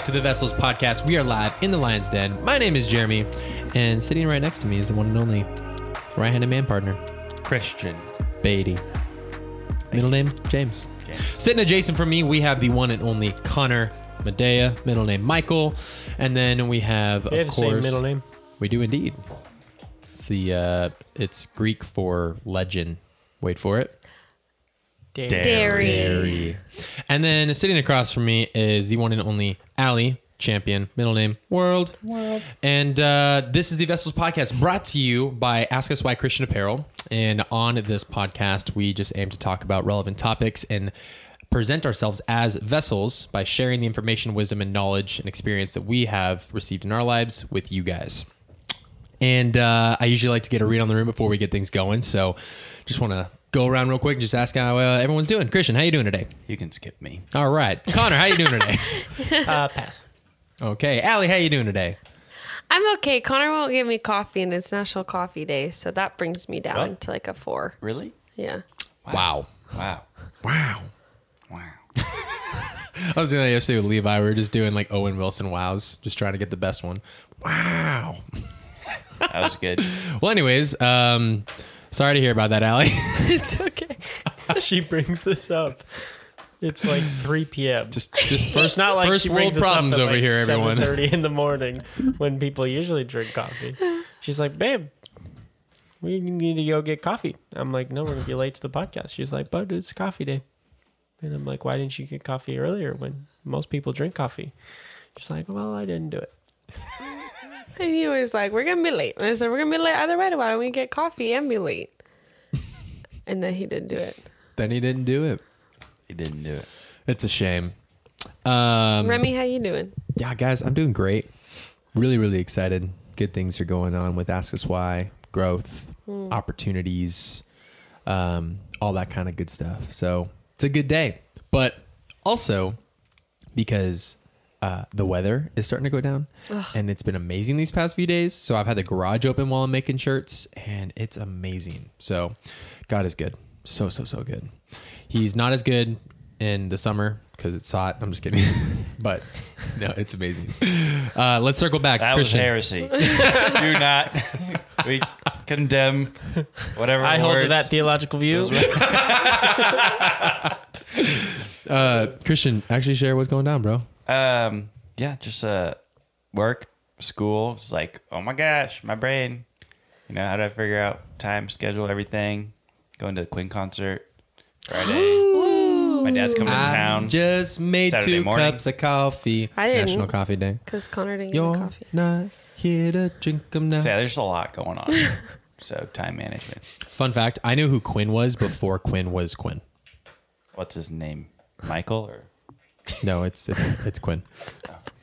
Welcome back to the Vessels Podcast. We are live in the Lion's Den. My name is Jeremy, and sitting right next to me is the one and only right-handed man partner, Christian. Beatty. Middle name James. James. Sitting adjacent from me, we have the one and only Connor Medea. Middle name Michael, and then we have They of have the course same middle name. we do indeed. It's the uh, it's Greek for legend. Wait for it. Dairy. Dairy. Dairy. And then sitting across from me is the one and only Allie, champion, middle name World. World. And uh, this is the Vessels Podcast brought to you by Ask Us Why Christian Apparel. And on this podcast, we just aim to talk about relevant topics and present ourselves as vessels by sharing the information, wisdom, and knowledge and experience that we have received in our lives with you guys. And uh, I usually like to get a read on the room before we get things going. So just want to go around real quick and just ask how uh, everyone's doing. Christian, how you doing today? You can skip me. All right. Connor, how you doing today? Uh, pass. okay. Allie, how you doing today? I'm okay. Connor won't give me coffee, and it's National Coffee Day, so that brings me down What? to like a four. Really? Yeah. Wow. Wow. Wow. Wow. I was doing that yesterday with Levi. We were just doing like Owen Wilson wows, just trying to get the best one. Wow. That was good. Well, anyways, um, sorry to hear about that, Allie. it's okay. she brings this up. It's like 3 p.m. just, just first, it's not like first world brings this up problems over like here, everyone. 7:30 in the morning when people usually drink coffee. She's like, babe, we need to go get coffee. I'm like, no, we're gonna be late to the podcast. She's like, but it's coffee day, and I'm like, why didn't you get coffee earlier when most people drink coffee? She's like, well, I didn't do it. And he was like, "We're gonna be late." And I said, "We're gonna be late either way. Why don't we get coffee and be late?" and then he didn't do it. Then he didn't do it. He didn't do it. It's a shame. Um, Remy, how you doing? yeah, guys, I'm doing great. Really, really excited. Good things are going on with Ask Us Why, growth, opportunities, um, all that kind of good stuff. So it's a good day. But also because uh, the weather is starting to go down and it's been amazing these past few days. So I've had the garage open while I'm making shirts and it's amazing. So God is good. So, so, so good. He's not as good in the summer because it's hot. I'm just kidding. but no, it's amazing. Uh, let's circle back. That Christian. was heresy. do not. We condemn whatever. I hold to that theological view. Uh, Christian, actually share what's going down, bro. Um. Yeah. Just uh, work, school. It's like, oh my gosh, my brain. You know how do I figure out time, schedule, everything? Going to the Quinn concert Friday. My dad's coming to I town. just made Saturday two morning. cups of coffee. I didn't. National Coffee Day. Because Connor didn't give You're coffee. not here to drink them now. So yeah, there's a lot going on. so time management. Fun fact: I knew who Quinn was before Quinn was Quinn. What's his name? Michael or No, it's it's it's Quinn.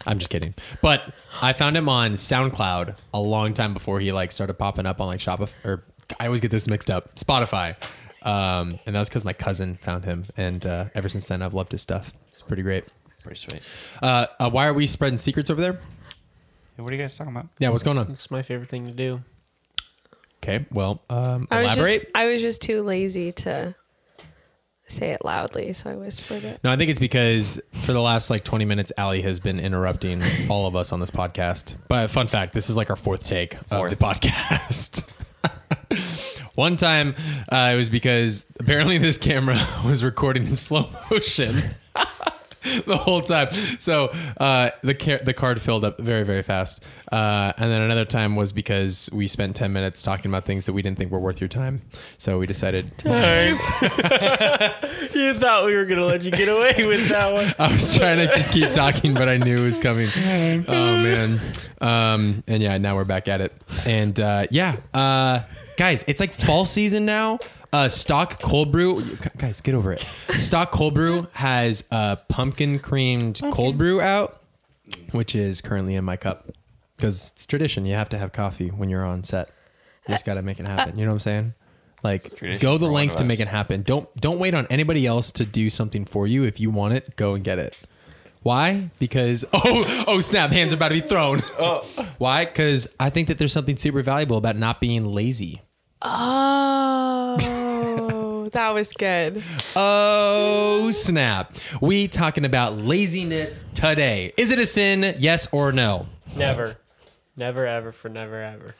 I'm just kidding. But I found him on SoundCloud a long time before he like started popping up on like Shopify or I always get this mixed up. Spotify. Um, and that was because my cousin found him, and uh, ever since then I've loved his stuff. It's pretty great. pretty sweet. Uh, uh, why are we spreading secrets over there? Hey, what are you guys talking about? Yeah, what's going on? It's my favorite thing to do. Okay, well, um, I was elaborate. just I was just too lazy to say it loudly, so I whispered it. No, I think it's because for the last like 20 minutes, Allie has been interrupting all of us on this podcast. But fun fact, this is like our fourth take Fourth. of the podcast. One time, uh, it was because apparently this camera was recording in slow motion the whole time. So uh, the car- the card filled up very very fast. Uh, and then another time was because we spent 10 minutes talking about things that we didn't think were worth your time. So we decided You thought we were gonna let you get away with that one. I was trying to just keep talking, but I knew it was coming. Oh man. Um, and yeah, now we're back at it. And uh, yeah, uh, guys, it's like fall season now. Uh, stock cold brew, guys, get over it. Stock cold brew has a pumpkin creamed cold brew out, which is currently in my cup because it's tradition. You have to have coffee when you're on set. You just got to make it happen. You know what I'm saying? Like, Tradition go the for one lengths of to make it happen. Don't don't wait on anybody else to do something for you. If you want it, go and get it. Why? Because oh oh snap, hands are about to be thrown. Oh, Why? Because I think that there's something super valuable about not being lazy. Oh, That was good. Oh snap! We talking about laziness today. Is it a sin? Yes or no? Never. Never ever for never ever.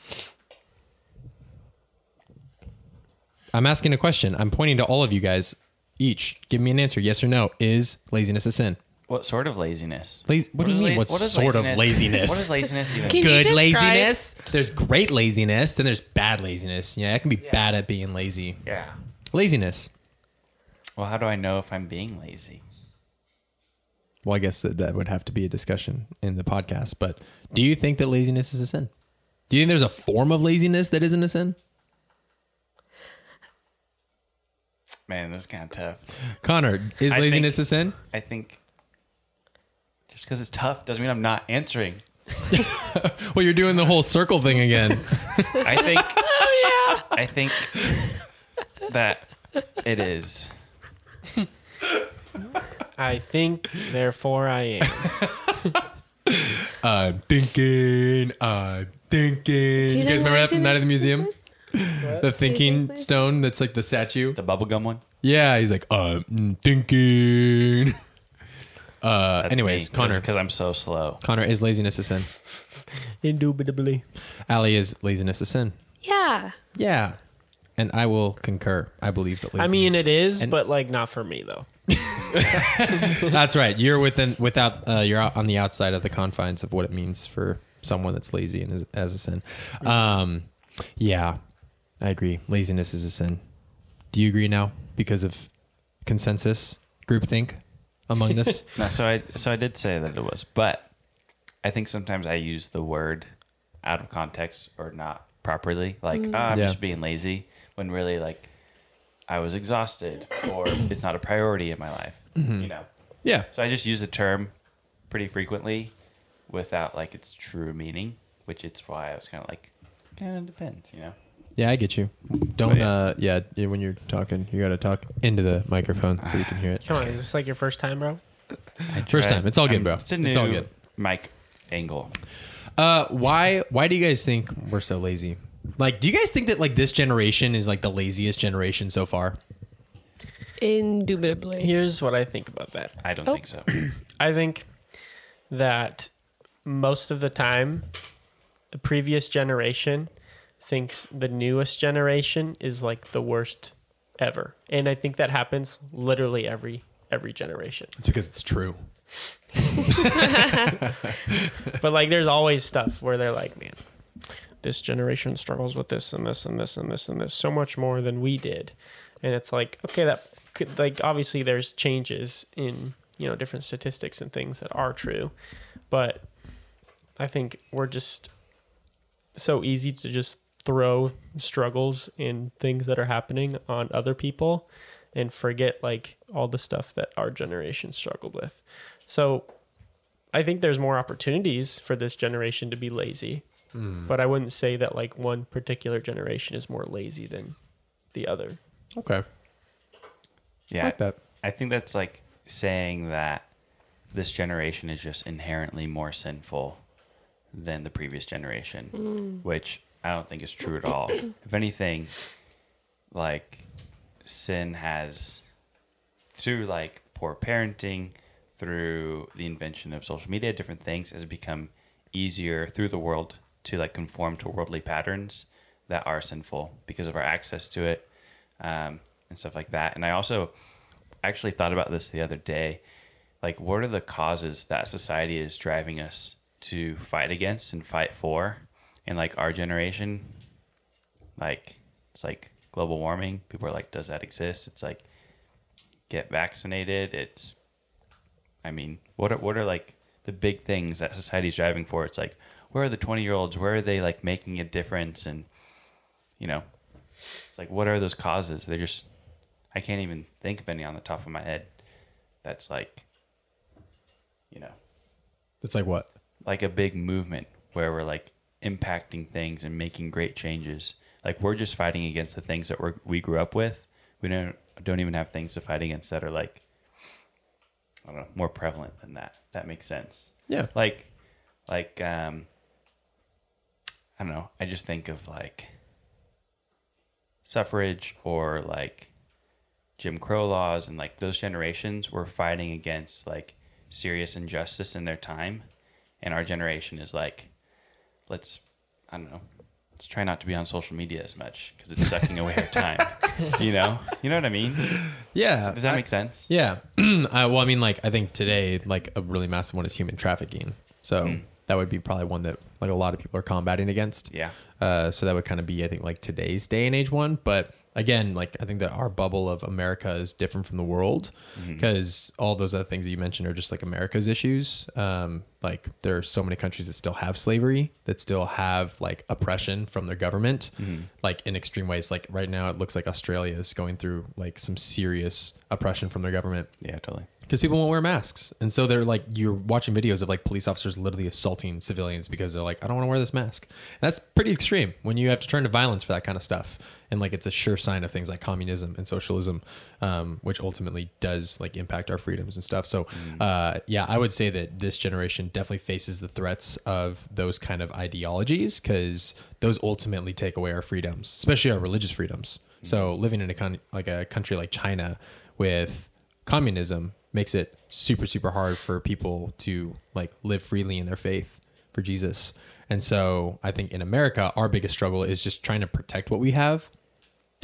I'm asking a question. I'm pointing to all of you guys. Each give me an answer. Yes or no? Is laziness a sin? What sort of laziness? Lazy. What, do you mean? la- what, is sort of laziness? What is laziness even? Can Good describe- laziness. There's great laziness. Then there's bad laziness. Yeah, I can be bad at being lazy. yeah. Laziness. Well, how do I know if I'm being lazy? Well, I guess that, that would have to be a discussion in the podcast. But do you think that laziness is a sin? Do you think there's a form of laziness that isn't a sin? Man, this is kind of tough. Connor, is I laziness think- a sin? I think just because it's tough doesn't mean I'm not answering. Well, you're doing the whole circle thing again. I think Oh yeah. I think that it is. I think, therefore I am. I'm thinking. I'm thinking. Do You, you guys remember that from Night at the laziness is a Museum? The thinking stone that's like the statue. The bubblegum one? Yeah, he's like, I'm thinking. Uh, That's anyways, Connor. Because I'm so slow. Connor, is laziness a sin? Indubitably. Allie, is laziness a sin? Yeah. Yeah. And I will concur. I believe that I laziness. mean, it is, and- but like not for me though. That's right. You're within, without, uh, you're out on the outside of the confines of what it means for someone that's lazy and is, as a sin. Um, yeah, I agree. Laziness is a sin. Do you agree now because of consensus, groupthink among this? No, so I so I did say that it was, but I think sometimes I use the word out of context or not properly. Like, Mm. "Ah, I'm Yeah. just being lazy, when really like I was exhausted or it's not a priority in my life. Mm-hmm. You know. yeah. So I just use the term pretty frequently without like its true meaning, which it's why I was kind of like, kind of depends, you know. Yeah, I get you. Don't, yeah. uh, yeah, yeah, when you're talking, you got to talk into the microphone so you can hear it. Come on, is this like your first time, bro? First time. It's all good, bro. It's a new It's all good. mic angle. Uh, why why do you guys think we're so lazy? Like, do you guys think that like this generation is like the laziest generation so far? Indubitably. Here's what I think about that. I don't Oh. think so. I think that most of the time, the previous generation thinks the newest generation is like the worst ever, and I think that happens literally every every generation. It's because it's true. But like, there's always stuff where they're like, man, this generation struggles with this and this and this and this and this so much more than we did, and it's like, okay, that could like obviously there's changes in you know different statistics and things that are true, but I think we're just so easy to just throw struggles and things that are happening on other people and forget like all the stuff that our generation struggled with. So I think there's more opportunities for this generation to be lazy, hmm. but I wouldn't say that like one particular generation is more lazy than the other. Okay, Yeah, like that. I think that's like saying that this generation is just inherently more sinful than the previous generation, hmm. which I don't think is true at all. if anything, like sin has through like poor parenting, through the invention of social media, different things has become easier through the world to like conform to worldly patterns that are sinful because of our access to it um, and stuff like that. And I also actually thought about this the other day. Like, what are the causes that society is driving us to fight against and fight for? And like our generation, like it's like global warming. People are like, does that exist? It's like get vaccinated. It's, I mean, what are what are like the big things that society's driving for? It's like, where are the twenty year olds? Where are they like making a difference? And you know, it's like, what are those causes? They're just, I can't even think of any on the top of my head. That's like, you know, It's like what? like a big movement where we're like impacting things and making great changes. Like we're just fighting against the things that we we grew up with. We don't don't even have things to fight against that are like I don't know more prevalent than that. That makes sense. Yeah. Like like um I don't know. I just think of like suffrage or like Jim Crow laws and like those generations were fighting against like serious injustice in their time, and our generation is like, let's I don't know, let's try not to be on social media as much because it's sucking away our time. You know, you know what I mean? Yeah. Does that I- make sense? Yeah. uh, well, I mean, like, I think today, like, a really massive one is human trafficking. So Mm. that would be probably one that, like, a lot of people are combating against. Yeah. Uh, so that would kind of be, I think, like today's day and age one. But again, like, I think that our bubble of America is different from the world Mm-hmm. because all those other things that you mentioned are just like America's issues. Um, like, there are so many countries that still have slavery, that still have like oppression from their government, Mm-hmm. like in extreme ways. Like, right now, it looks like Australia is going through like some serious oppression from their government Yeah, totally. Because people won't wear masks. And so they're like you're watching videos of like police officers literally assaulting civilians because they're like i don't want to wear this mask. And that's pretty extreme when you have to turn to violence for that kind of stuff. And like it's a sure sign of things like communism and socialism um, which ultimately does like impact our freedoms and stuff. So uh, yeah i would say that this generation definitely faces the threats of those kind of ideologies because those ultimately take away our freedoms especially our religious freedoms. So living in a con- like a country like china with communism makes it super super hard for people to like live freely in their faith for Jesus. And so I think in America our biggest struggle is just trying to protect what we have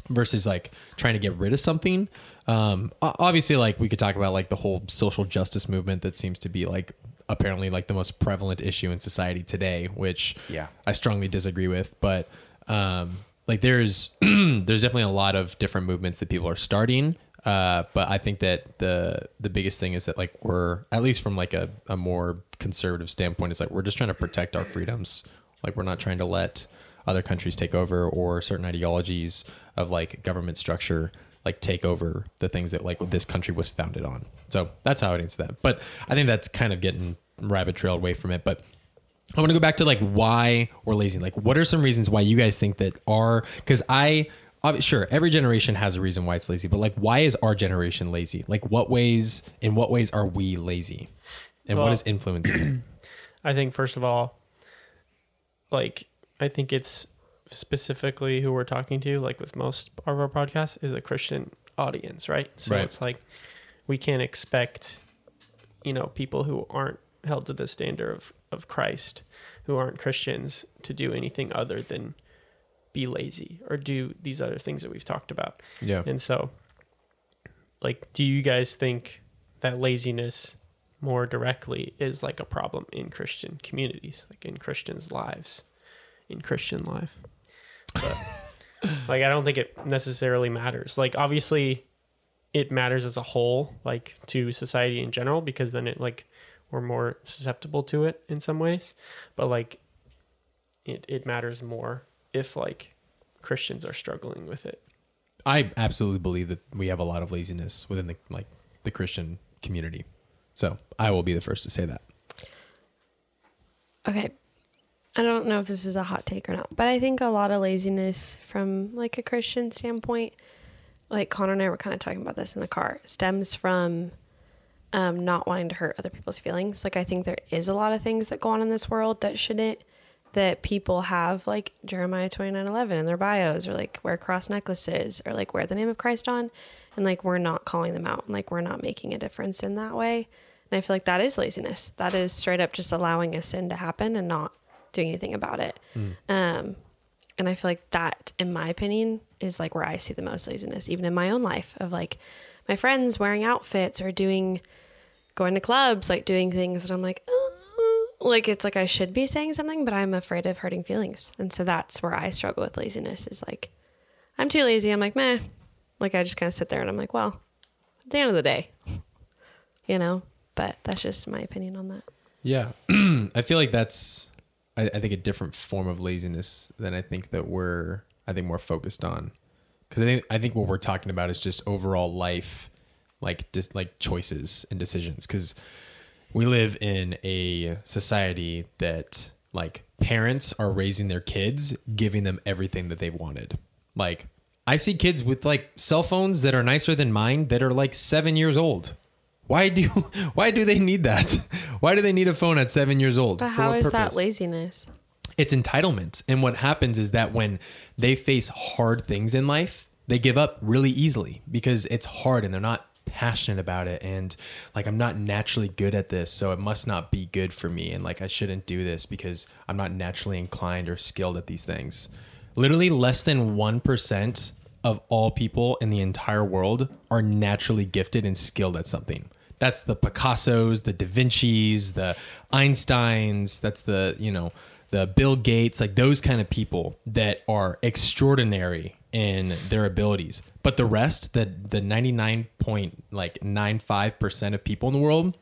versus like trying to get rid of something. Um obviously like we could talk about like the whole social justice movement that seems to be like apparently like the most prevalent issue in society today, which Yeah. I strongly disagree with, but um, like there's there's definitely a lot of different movements that people are starting. Uh, but I think that the the biggest thing is that like we're at least from like a, a more conservative standpoint, is like we're just trying to protect our freedoms. Like we're not trying to let other countries take over or certain ideologies of like government structure like take over the things that like this country was founded on. So that's how I'd answer that. But I think that's kind of getting rabbit trailed away from it. But I want to go back to like why we're lazy. Like, what are some reasons why you guys think that are? Because I, sure, every generation has a reason why it's lazy, but like, why is our generation lazy? Like, what ways? In what ways are we lazy? And what Well- is influencing it? I think first of all, like I think it's specifically who we're talking to, like with most of our podcasts, is a Christian audience, right? So Right. it's like we can't expect, you know, people who aren't held to the standard of, of Christ, who aren't Christians, to do anything other than be lazy or do these other things that we've talked about. Yeah. And so, like, do you guys think that laziness more directly is like a problem in Christian communities, like in Christians' lives, in Christian life? But, like, I don't think it necessarily matters. Like, obviously, it matters as a whole, like to society in general, because then it, like, we're more susceptible to it in some ways. But, like, it, it matters more if, like, Christians are struggling with it. I absolutely believe that we have a lot of laziness within the like the Christian community. So I will be the first to say that. Okay. I don't know if this is a hot take or not, but I think a lot of laziness from like a Christian standpoint, like Connor and I were kind of talking about this in the car, stems from um, not wanting to hurt other people's feelings. Like I think there is a lot of things that go on in this world that shouldn't that people have like Jeremiah twenty nine eleven in their bios or like wear cross necklaces or like wear the name of Christ on and like we're not calling them out. And like we're not making a difference in that way. And I feel like that is laziness. That is straight up just allowing a sin to happen and not doing anything about it. Um, and I feel like that, in my opinion, is like where I see the most laziness, even in my own life of like my friends wearing outfits or doing, going to clubs, like doing things. And I'm like, "Uh," like it's like I should be saying something, but I'm afraid of hurting feelings. And so that's where I struggle with laziness is like, I'm too lazy. I'm like, meh. Like I just kind of sit there and I'm like, well, at the end of the day, you know, but that's just my opinion on that. Yeah. I feel like that's I, I think a different form of laziness than I think that we're I think more focused on. Cuz I think I think what we're talking about is just overall life like dis, like choices and decisions cuz we live in a society that like parents are raising their kids, giving them everything that they've wanted. Like I see kids with like cell phones that are nicer than mine that are like 7 years old. Why do why do they need that? Why do they need a phone at 7 years old? But how is that laziness? It's entitlement. And what happens is that when they face hard things in life, they give up really easily because it's hard and they're not passionate about it and like I'm not naturally good at this so it must not be good for me and like I shouldn't do this because I'm not naturally inclined or skilled at these things. Literally less than 1% of all people in the entire world are naturally gifted and skilled at something. That's the Picassos, the Da Vinci's, the Einsteins, that's the, you know, the Bill Gates, like those kind of people that are extraordinary in their abilities. But the rest, the the 99 point like 95% of people in the world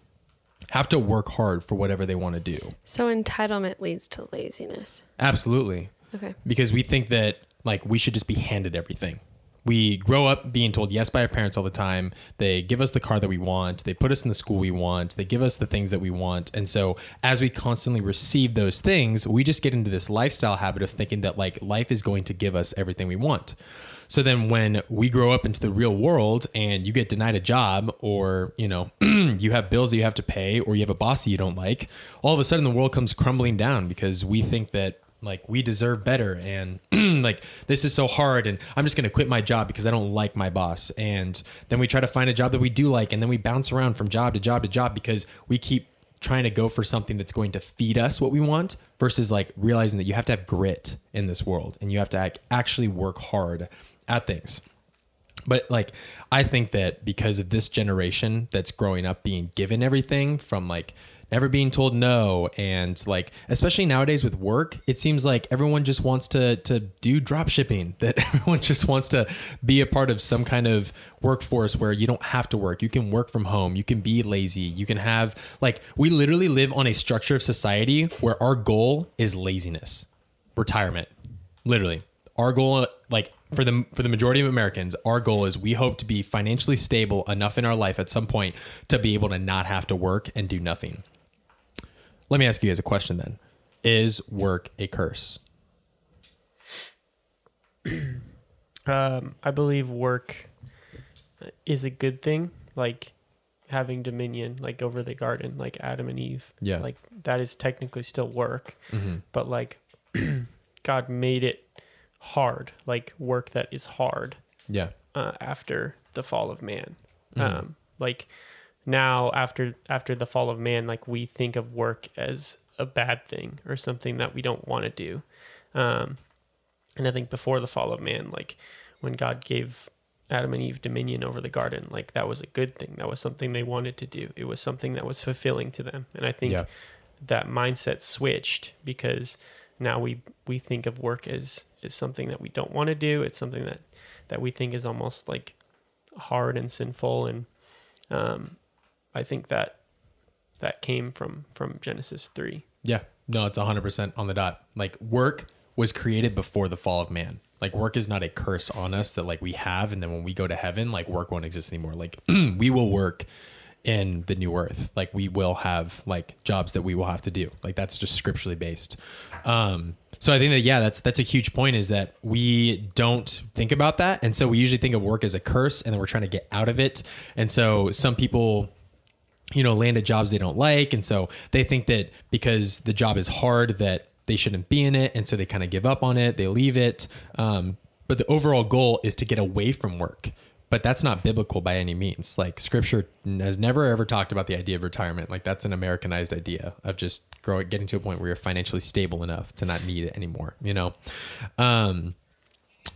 have to work hard for whatever they want to do. So entitlement leads to laziness. Absolutely. Okay. Because we think that like we should just be handed everything. We grow up being told yes by our parents all the time. They give us the car that we want. They put us in the school we want. They give us the things that we want. And so, as we constantly receive those things, we just get into this lifestyle habit of thinking that like life is going to give us everything we want. So then when we grow up into the real world and you get denied a job or, you know, you have bills that you have to pay or you have a boss that you don't like, all of a sudden the world comes crumbling down because we think that like we deserve better and like this is so hard and i'm just going to quit my job because i don't like my boss. And then we try to find a job that we do like and then we bounce around from job to job to job because we keep trying to go for something that's going to feed us what we want versus like realizing that you have to have grit in this world and you have to ac- actually work hard at things. But like i think that because of this generation that's growing up being given everything from like never being told no and like especially nowadays with work it seems like everyone just wants to to do drop shipping that everyone just wants to be a part of some kind of workforce where you don't have to work. You can work from home. You can be lazy. You can have like we literally live on a structure of society where our goal is laziness retirement literally. Our goal like for the for the majority of Americans, our goal is we hope to be financially stable enough in our life at some point to be able to not have to work and do nothing. Let me ask you guys a question then. Is work a curse? Um, I believe work is a good thing, like having dominion, like over the garden, like Adam and Eve. Yeah. Like that is technically still work, Mm-hmm. but like God made it hard, like work that is hard Yeah. uh, after the fall of man. Mhm. Um, like now after after the fall of man, like we think of work as a bad thing or something that we don't want to do. Um, and I think before the fall of man, like when God gave Adam and Eve dominion over the garden, like that was a good thing. That was something they wanted to do. It was something that was fulfilling to them. And I think Yeah. that mindset switched because now we we think of work as as something that we don't want to do. It's something that that we think is almost like hard and sinful and um I think that that came from from Genesis 3. Yeah. No, it's 100% on the dot. Like work was created before the fall of man. Like work is not a curse on us that like we have and then when we go to heaven like work won't exist anymore. Like we will work in the new earth. Like we will have like jobs that we will have to do. Like that's just scripturally based. Um so I think that yeah, that's that's a huge point is that we don't think about that. And so we usually think of work as a curse and then we're trying to get out of it. And so some people you know, land at jobs they don't like. And so they think that because the job is hard that they shouldn't be in it. And so they kind of give up on it, they leave it. Um, but the overall goal is to get away from work. But that's not biblical by any means. Like scripture has never ever talked about the idea of retirement. Like that's an Americanized idea of just growing, getting to a point where you're financially stable enough to not need it anymore, you know? Um,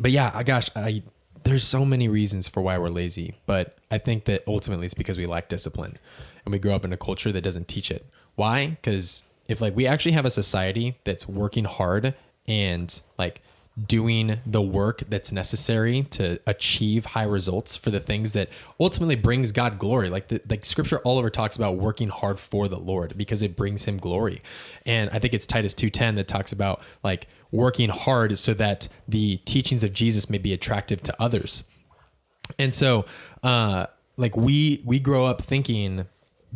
but yeah, I gosh, I there's so many reasons for why we're lazy, but I think that ultimately it's because we lack discipline and we grow up in a culture that doesn't teach it. Why? Because if like we actually have a society that's working hard and like doing the work that's necessary to achieve high results for the things that ultimately brings God glory. Like the like scripture all over talks about working hard for the Lord because it brings him glory. And I think it's Titus 2:10 that talks about like working hard so that the teachings of Jesus may be attractive to others. And so uh like we we grow up thinking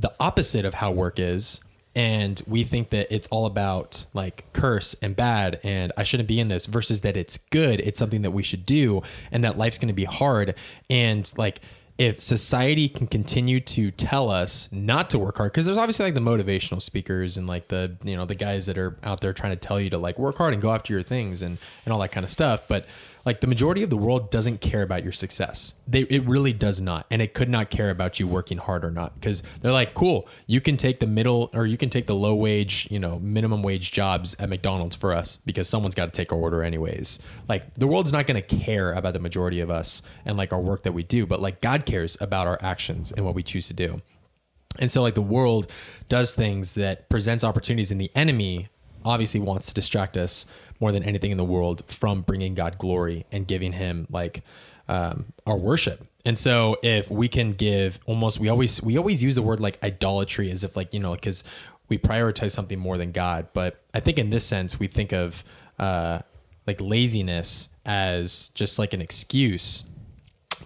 the opposite of how work is and we think that it's all about like curse and bad and I shouldn't be in this versus that it's good, it's something that we should do and that life's going to be hard. And like if society can continue to tell us not to work hard because there's obviously like the motivational speakers and like the you know the guys that are out there trying to tell you to like work hard and go after your things and and all that kind of stuff but like the majority of the world doesn't care about your success. They it really does not and it could not care about you working hard or not because they're like cool you can take the middle or you can take the low wage you know minimum wage jobs at mcdonald's for us because someone's got to take our order anyways. Like the world's not going to care about the majority of us and like our work that we do but like god cares about our actions and what we choose to do. And so like the world does things that presents opportunities and the enemy obviously wants to distract us more than anything in the world from bringing God glory and giving him like um, our worship. And so if we can give almost we always we always use the word like idolatry as if like you know because we prioritize something more than God. But I think in this sense we think of uh, like laziness as just like an excuse,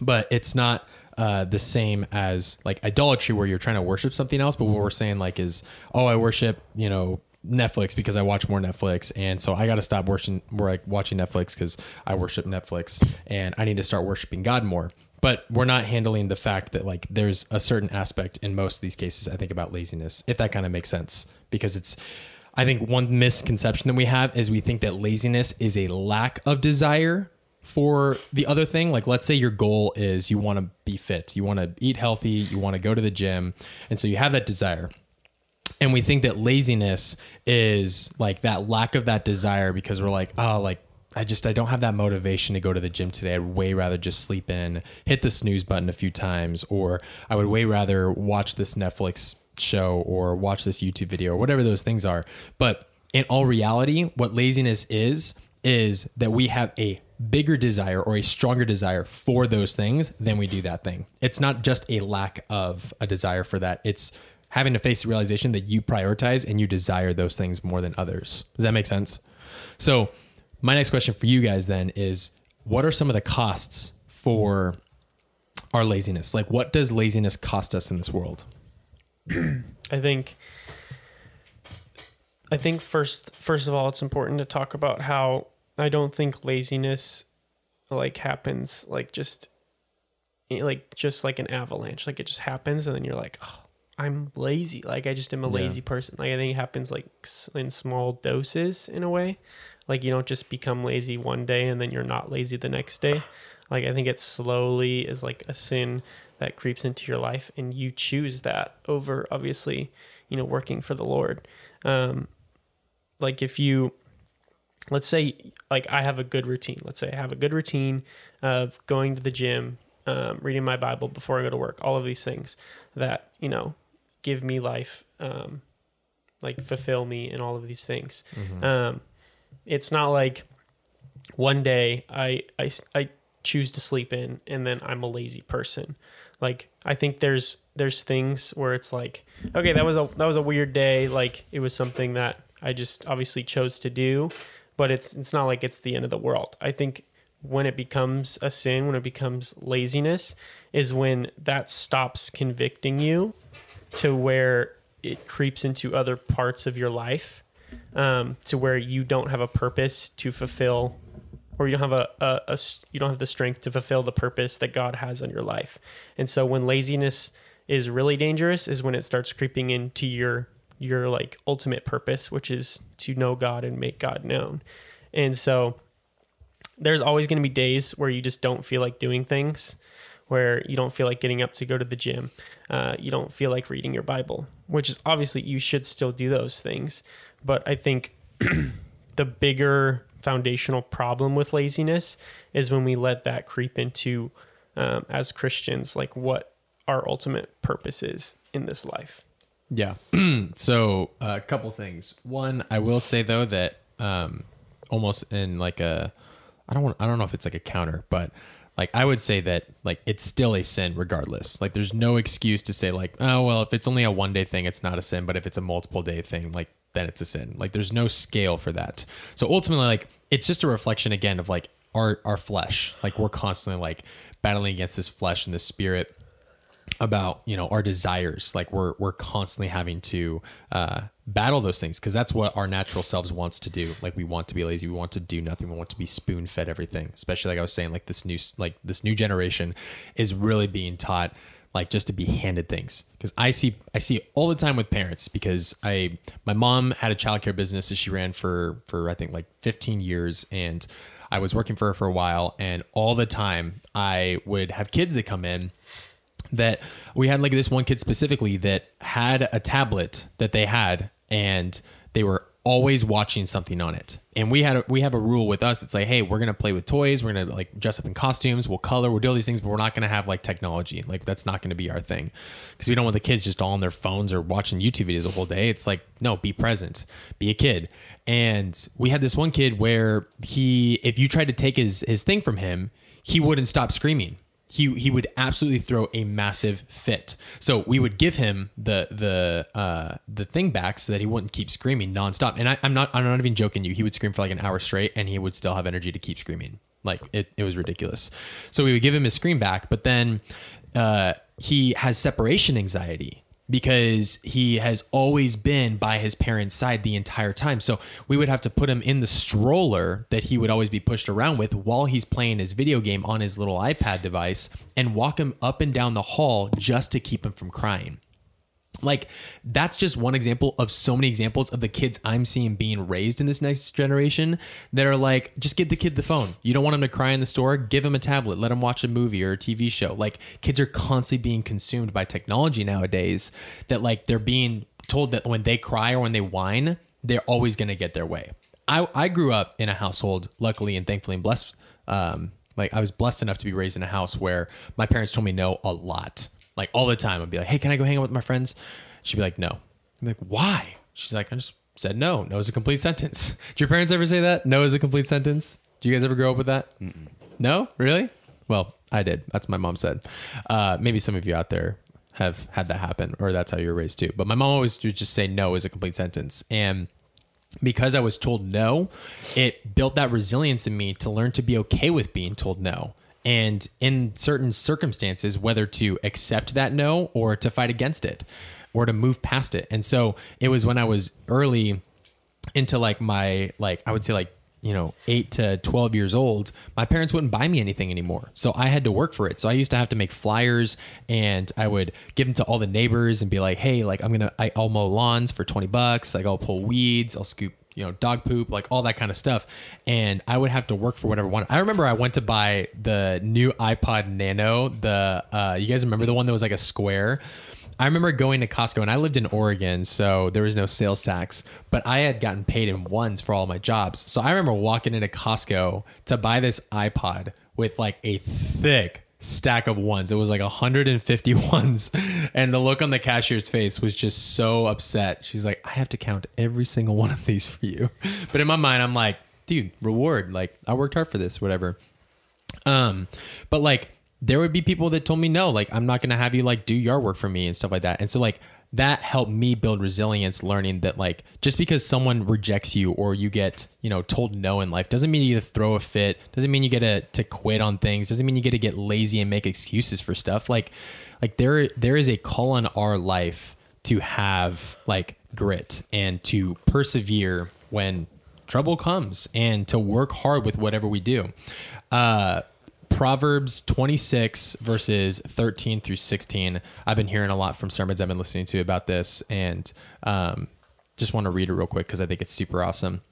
but it's not uh, the same as like idolatry where you're trying to worship something else. But what we're saying like is, oh, I worship, you know, Netflix because I watch more Netflix, and so I got to stop watching more like watching Netflix because I worship Netflix, and I need to start worshiping God more. But we're not handling the fact that like there's a certain aspect in most of these cases. I think about laziness, if that kind of makes sense, because it's. I think one misconception that we have is we think that laziness is a lack of desire for the other thing. Like, let's say your goal is you want to be fit, you want to eat healthy, you want to go to the gym. And so you have that desire. And we think that laziness is like that lack of that desire because we're like, oh, like, I just I don't have that motivation to go to the gym today. I'd way rather just sleep in, hit the snooze button a few times, or I would way rather watch this Netflix show or watch this YouTube video or whatever those things are. But in all reality, what laziness is is that we have a bigger desire or a stronger desire for those things than we do that thing. It's not just a lack of a desire for that. It's having to face the realization that you prioritize and you desire those things more than others. Does that make sense? So, my next question for you guys then is what are some of the costs for our laziness? Like what does laziness cost us in this world? I think I think first first of all it's important to talk about how I don't think laziness like happens like just like just like an avalanche like it just happens and then you're like oh, I'm lazy. Like I just am a Yeah. lazy person. Like I think it happens like in small doses in a way. Like you don't just become lazy one day and then you're not lazy the next day. Like I think it slowly is like a sin that creeps into your life and you choose that over obviously you know working for the lord. Um like if you let's say like i have a good routine. Let's say i have a good routine of going to the gym um, reading my bible before i go to work all of these things that you know give me life um like fulfill me and all of these things um it's not like one day I, I I choose to sleep in and then I'm a lazy person. Like I think there's there's things where it's like okay that was a that was a weird day like it was something that I just obviously chose to do but it's it's not like it's the end of the world. I think when it becomes a sin when it becomes laziness is when that stops convicting you to where it creeps into other parts of your life um, to where you don't have a purpose to fulfill or you don't have a, a, a you don't have the strength to fulfill the purpose that God has on your life. And so when laziness is really dangerous is when it starts creeping into your your like ultimate purpose, which is to know God and make God known. And so there's always going to be days where you just don't feel like doing things, where you don't feel like getting up to go to the gym, uh, you don't feel like reading your Bible, which is obviously you should still do those things. But I think the bigger foundational problem with laziness is when we let that creep into, um, as Christians, like what our ultimate purpose is in this life. Yeah. so a couple things. One, I will say though that um, almost in like a, I don't want, I don't know if it's like a counter, but like I would say that like it's still a sin regardless. Like there's no excuse to say like, oh well, if it's only a one day thing, it's not a sin, but if it's a multiple day thing, like then it's a sin. Like there's no scale for that. So ultimately, like it's just a reflection again of like our our flesh. Like we're constantly like battling against this flesh and this spirit about you know our desires. Like we're we're constantly having to uh battle those things because that's what our natural selves wants to do. Like we want to be lazy. We want to do nothing. We want to be spoon fed everything. Especially like i was saying like this new like this new generation is really being taught like just to be handed things. Because i see i see all the time with parents because i my mom had a childcare business that she ran for for i think like 15 years and i was working for her for a while and all the time i would have kids that come in that we had like this one kid specifically that had a tablet that they had and they were always watching something on it. And we had a, we have a rule with us. It's like hey we're gonna play with toys. We're gonna like dress up in costumes. We'll color. We'll do all these things but we're not gonna have like technology. Like that's not gonna be our thing. Because we don't want the kids just all on their phones or watching youtube videos the whole day. It's like no be present. Be a kid. And we had this one kid where he if you tried to take his his thing from him he wouldn't stop screaming he he would absolutely throw a massive fit. So we would give him the the uh, the thing back so that he wouldn't keep screaming nonstop. And I, I'm not I'm not even joking you. He would scream for like an hour straight, and he would still have energy to keep screaming. Like it, it was ridiculous. So we would give him his scream back, but then uh, he has separation anxiety because he has always been by his parents' side the entire time. So we would have to put him in the stroller that he would always be pushed around with while he's playing his video game on his little iPad device and walk him up and down the hall just to keep him from crying. Like that's just one example of so many examples of the kids I'm seeing being raised in this next generation that are like, just give the kid the phone. You don't want him to cry in the store, give him a tablet, let him watch a movie or a TV show. Like kids are constantly being consumed by technology nowadays that like they're being told that when they cry or when they whine, they're always gonna get their way. I, I grew up in a household, luckily and thankfully and blessed. Um, like I was blessed enough to be raised in a house where my parents told me no a lot like all the time. I'd be like, hey, can I go hang out with my friends? She'd be like, no. I'm like, why? She's like, I just said no. No is a complete sentence. Did your parents ever say that? No is a complete sentence. Do you guys ever grow up with that? Mm-mm. No, really? Well, I did. That's what my mom said. Uh, maybe some of you out there have had that happen, or that's how you were raised too. But my mom always would just say no is a complete sentence, and because I was told no, it built that resilience in me to learn to be okay with being told no and in certain circumstances whether to accept that no or to fight against it or to move past it. And so it was when i was early into like my like i would say like you know 8 to 12 years old my parents wouldn't buy me anything anymore. So i had to work for it. So i used to have to make flyers and i would give them to all the neighbors and be like hey like i'm gonna I, i'll mow lawns for 20 bucks. Like i'll pull weeds. I'll scoop you know, dog poop, like all that kind of stuff. And I would have to work for whatever one. I remember I went to buy the new iPod Nano. The uh, you guys remember the one that was like a square. I remember going to Costco and I lived in Oregon, so there was no sales tax, but I had gotten paid in ones for all my jobs. So I remember walking into Costco to buy this iPod with like a thick stack of ones. It was like 150 ones. And the look on the cashier's face was just so upset. She's like, I have to count every single one of these for you. But in my mind, I'm like, dude, reward. Like, I worked hard for this, whatever. Um, but like, there would be people that told me no, like, I'm not to have you like do yard work for me and stuff like that. And so, like, that helped me build resilience learning that like just because someone rejects you or you get you know told no in life doesn't mean you get to throw a fit doesn't mean you get to, to quit on things doesn't mean you get to get lazy and make excuses for stuff like like there there is a call on our life to have like grit and to persevere when trouble comes and to work hard with whatever we do uh Proverbs 26 verses 13 through 16. I've been hearing a lot from sermons I've been listening to about this, and um, just want to read it real quick because I think it's super awesome.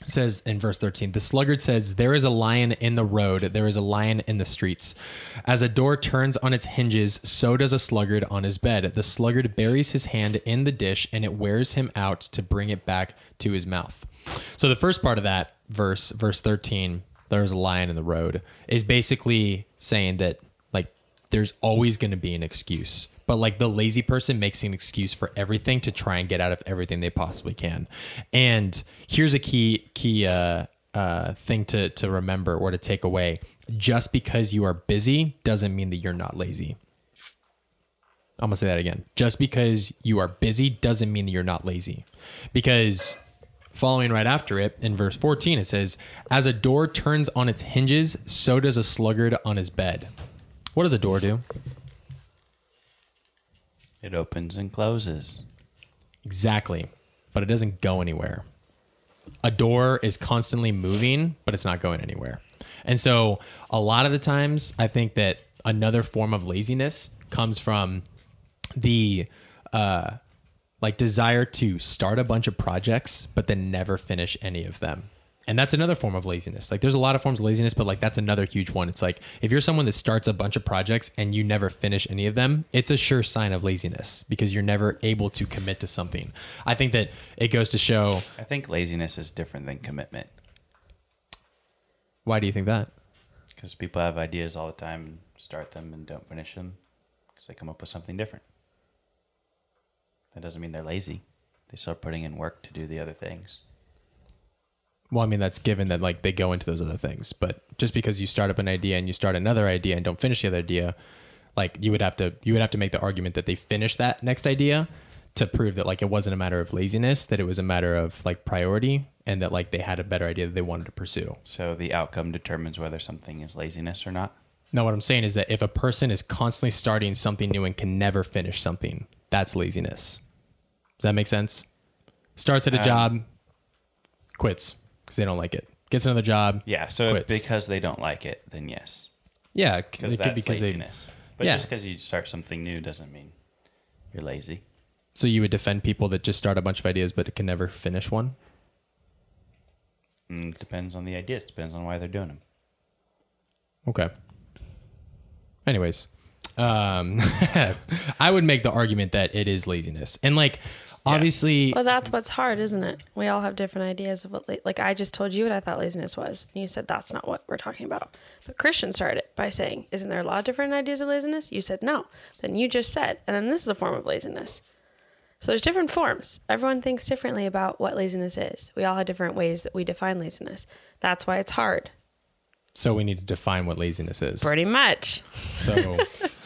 It says in verse 13, the sluggard says, There is a lion in the road, there is a lion in the streets. As a door turns on its hinges, so does a sluggard on his bed. The sluggard buries his hand in the dish, and it wears him out to bring it back to his mouth. So the first part of that verse, verse 13, there's a lion in the road is basically saying that like there's always going to be an excuse but like the lazy person makes an excuse for everything to try and get out of everything they possibly can and here's a key key uh, uh, thing to to remember or to take away just because you are busy doesn't mean that you're not lazy I'm gonna say that again. Just because you are busy doesn't mean that you're not lazy. Because Following right after it, in verse 14, it says, As a door turns on its hinges, so does a sluggard on his bed. What does a door do? It opens and closes. Exactly. But it doesn't go anywhere. A door is constantly moving, but it's not going anywhere. And so a lot of the times I think that another form of laziness comes from the uh like desire to start a bunch of projects but then never finish any of them. And that's another form of laziness. Like there's a lot of forms of laziness, but like that's another huge one. It's like if you're someone that starts a bunch of projects and you never finish any of them, it's a sure sign of laziness because you're never able to commit to something. I think that it goes to show I think laziness is different than commitment why do you think that? because people have ideas all the time and start them and don't finish them because they come up with something different. That doesn't mean they're lazy. They start putting in work to do the other things. Well, I mean that's given that like they go into those other things, but just because you start up an idea and you start another idea and don't finish the other idea, like you would have to you would have to make the argument that they finished that next idea to prove that like it wasn't a matter of laziness, that it was a matter of like priority and that like they had a better idea that they wanted to pursue. So the outcome determines whether something is laziness or not. No, what I'm saying is that if a person is constantly starting something new and can never finish something, that's laziness. Does that make sense? Starts at a Um, job, quits because they don't like it. Gets another job. Yeah. So Quits. because they don't like it, then yes, Yeah, because could that's be because they laziness. But Yeah. just because you start something new doesn't mean you're lazy. So you would defend people that just start a bunch of ideas but can never finish one? Mm, depends on the ideas. Depends on why they're doing them. Okay. Anyways, um, I would make the argument that it is laziness, and like obviously, Well, that's what's hard, isn't it? We all have different ideas of what, la- like, I just told you what I thought laziness was. And you said that's not what we're talking about. But Christian started it by saying, Isn't there a lot of different ideas of laziness? You said no. Then you just said, and then this is a form of laziness. So there's different forms. Everyone thinks differently about what laziness is. We all have different ways that we define laziness. That's why it's hard. so we need to define what laziness is. Pretty much. So,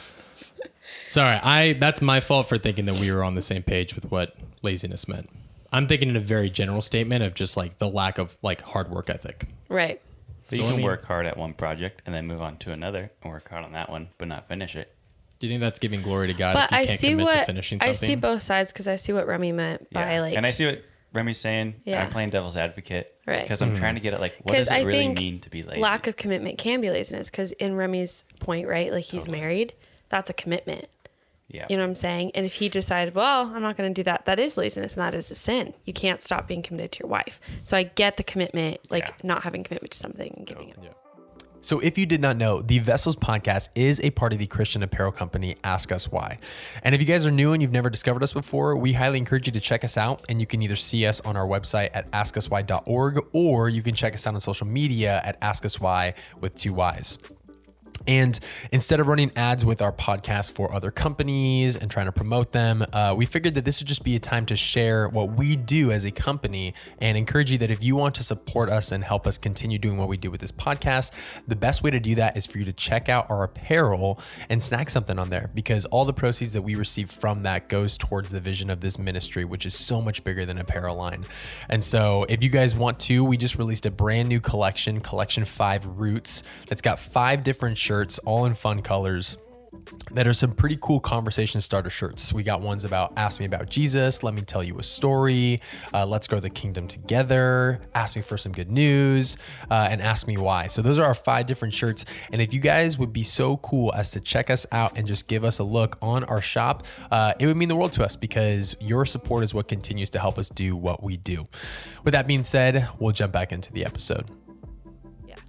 sorry, I that's my fault for thinking that we were on the same page with what laziness meant. I'm thinking in a very general statement of just like the lack of like hard work ethic. Right. But So you can work hard at one project and then move on to another and work hard on that one, but not finish it. Do you think that's giving glory to God But if you I can't see commit to what finishing I see both sides because I see what Remy meant by Yeah. like and I see what Remy's saying. Yeah. I'm playing devil's advocate. Right. Because Mm-hmm. I'm trying to get at like, what does it I really think mean to be lazy? lack of commitment can be laziness because in Remy's point, right? Like he's married, that's a commitment. Yeah. You know what I'm saying? And if he decided, well, I'm not going to do that, that is laziness and that is a sin. You can't stop being committed to your wife. So I get the commitment, like Yeah. not having commitment to something and giving it. Yeah. So, if you did not know, the Vessels podcast is a part of the Christian apparel company Ask Us Why. And if you guys are new and you've never discovered us before, we highly encourage you to check us out. And you can either see us on our website at askuswhy.org or you can check us out on social media at Ask Us Why with two Y's. And instead of running ads with our podcast for other companies and trying to promote them, uh, we figured that this would just be a time to share what we do as a company and encourage you that if you want to support us and help us continue doing what we do with this podcast, the best way to do that is for you to check out our apparel and snack something on there because all the proceeds that we receive from that goes towards the vision of this ministry, which is so much bigger than apparel line. And so if you guys want to, we just released a brand new collection, Collection 5 Roots, that's got five different shirts, all in fun colors that are some pretty cool conversation starter shirts. We got ones about Ask Me About Jesus, Let Me Tell You a Story, uh, Let's Grow the Kingdom Together, Ask Me for Some Good News, uh, and Ask Me Why. So those are our five different shirts. And if you guys would be so cool as to check us out and just give us a look on our shop, uh, it would mean the world to us because your support is what continues to help us do what we do. With that being said, we'll jump back into the episode.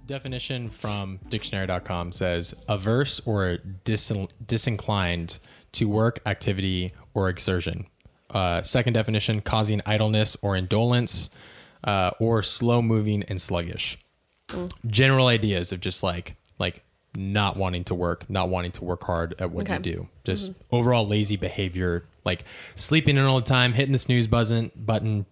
Definition from dictionary.com says averse or dis- disinclined to work, activity, or exertion. Uh, second definition causing idleness or indolence uh, or slow moving and sluggish. General ideas of just like like not wanting to work, not wanting to work hard at what you do. Just overall lazy behavior, like sleeping in all the time, hitting the snooze button, button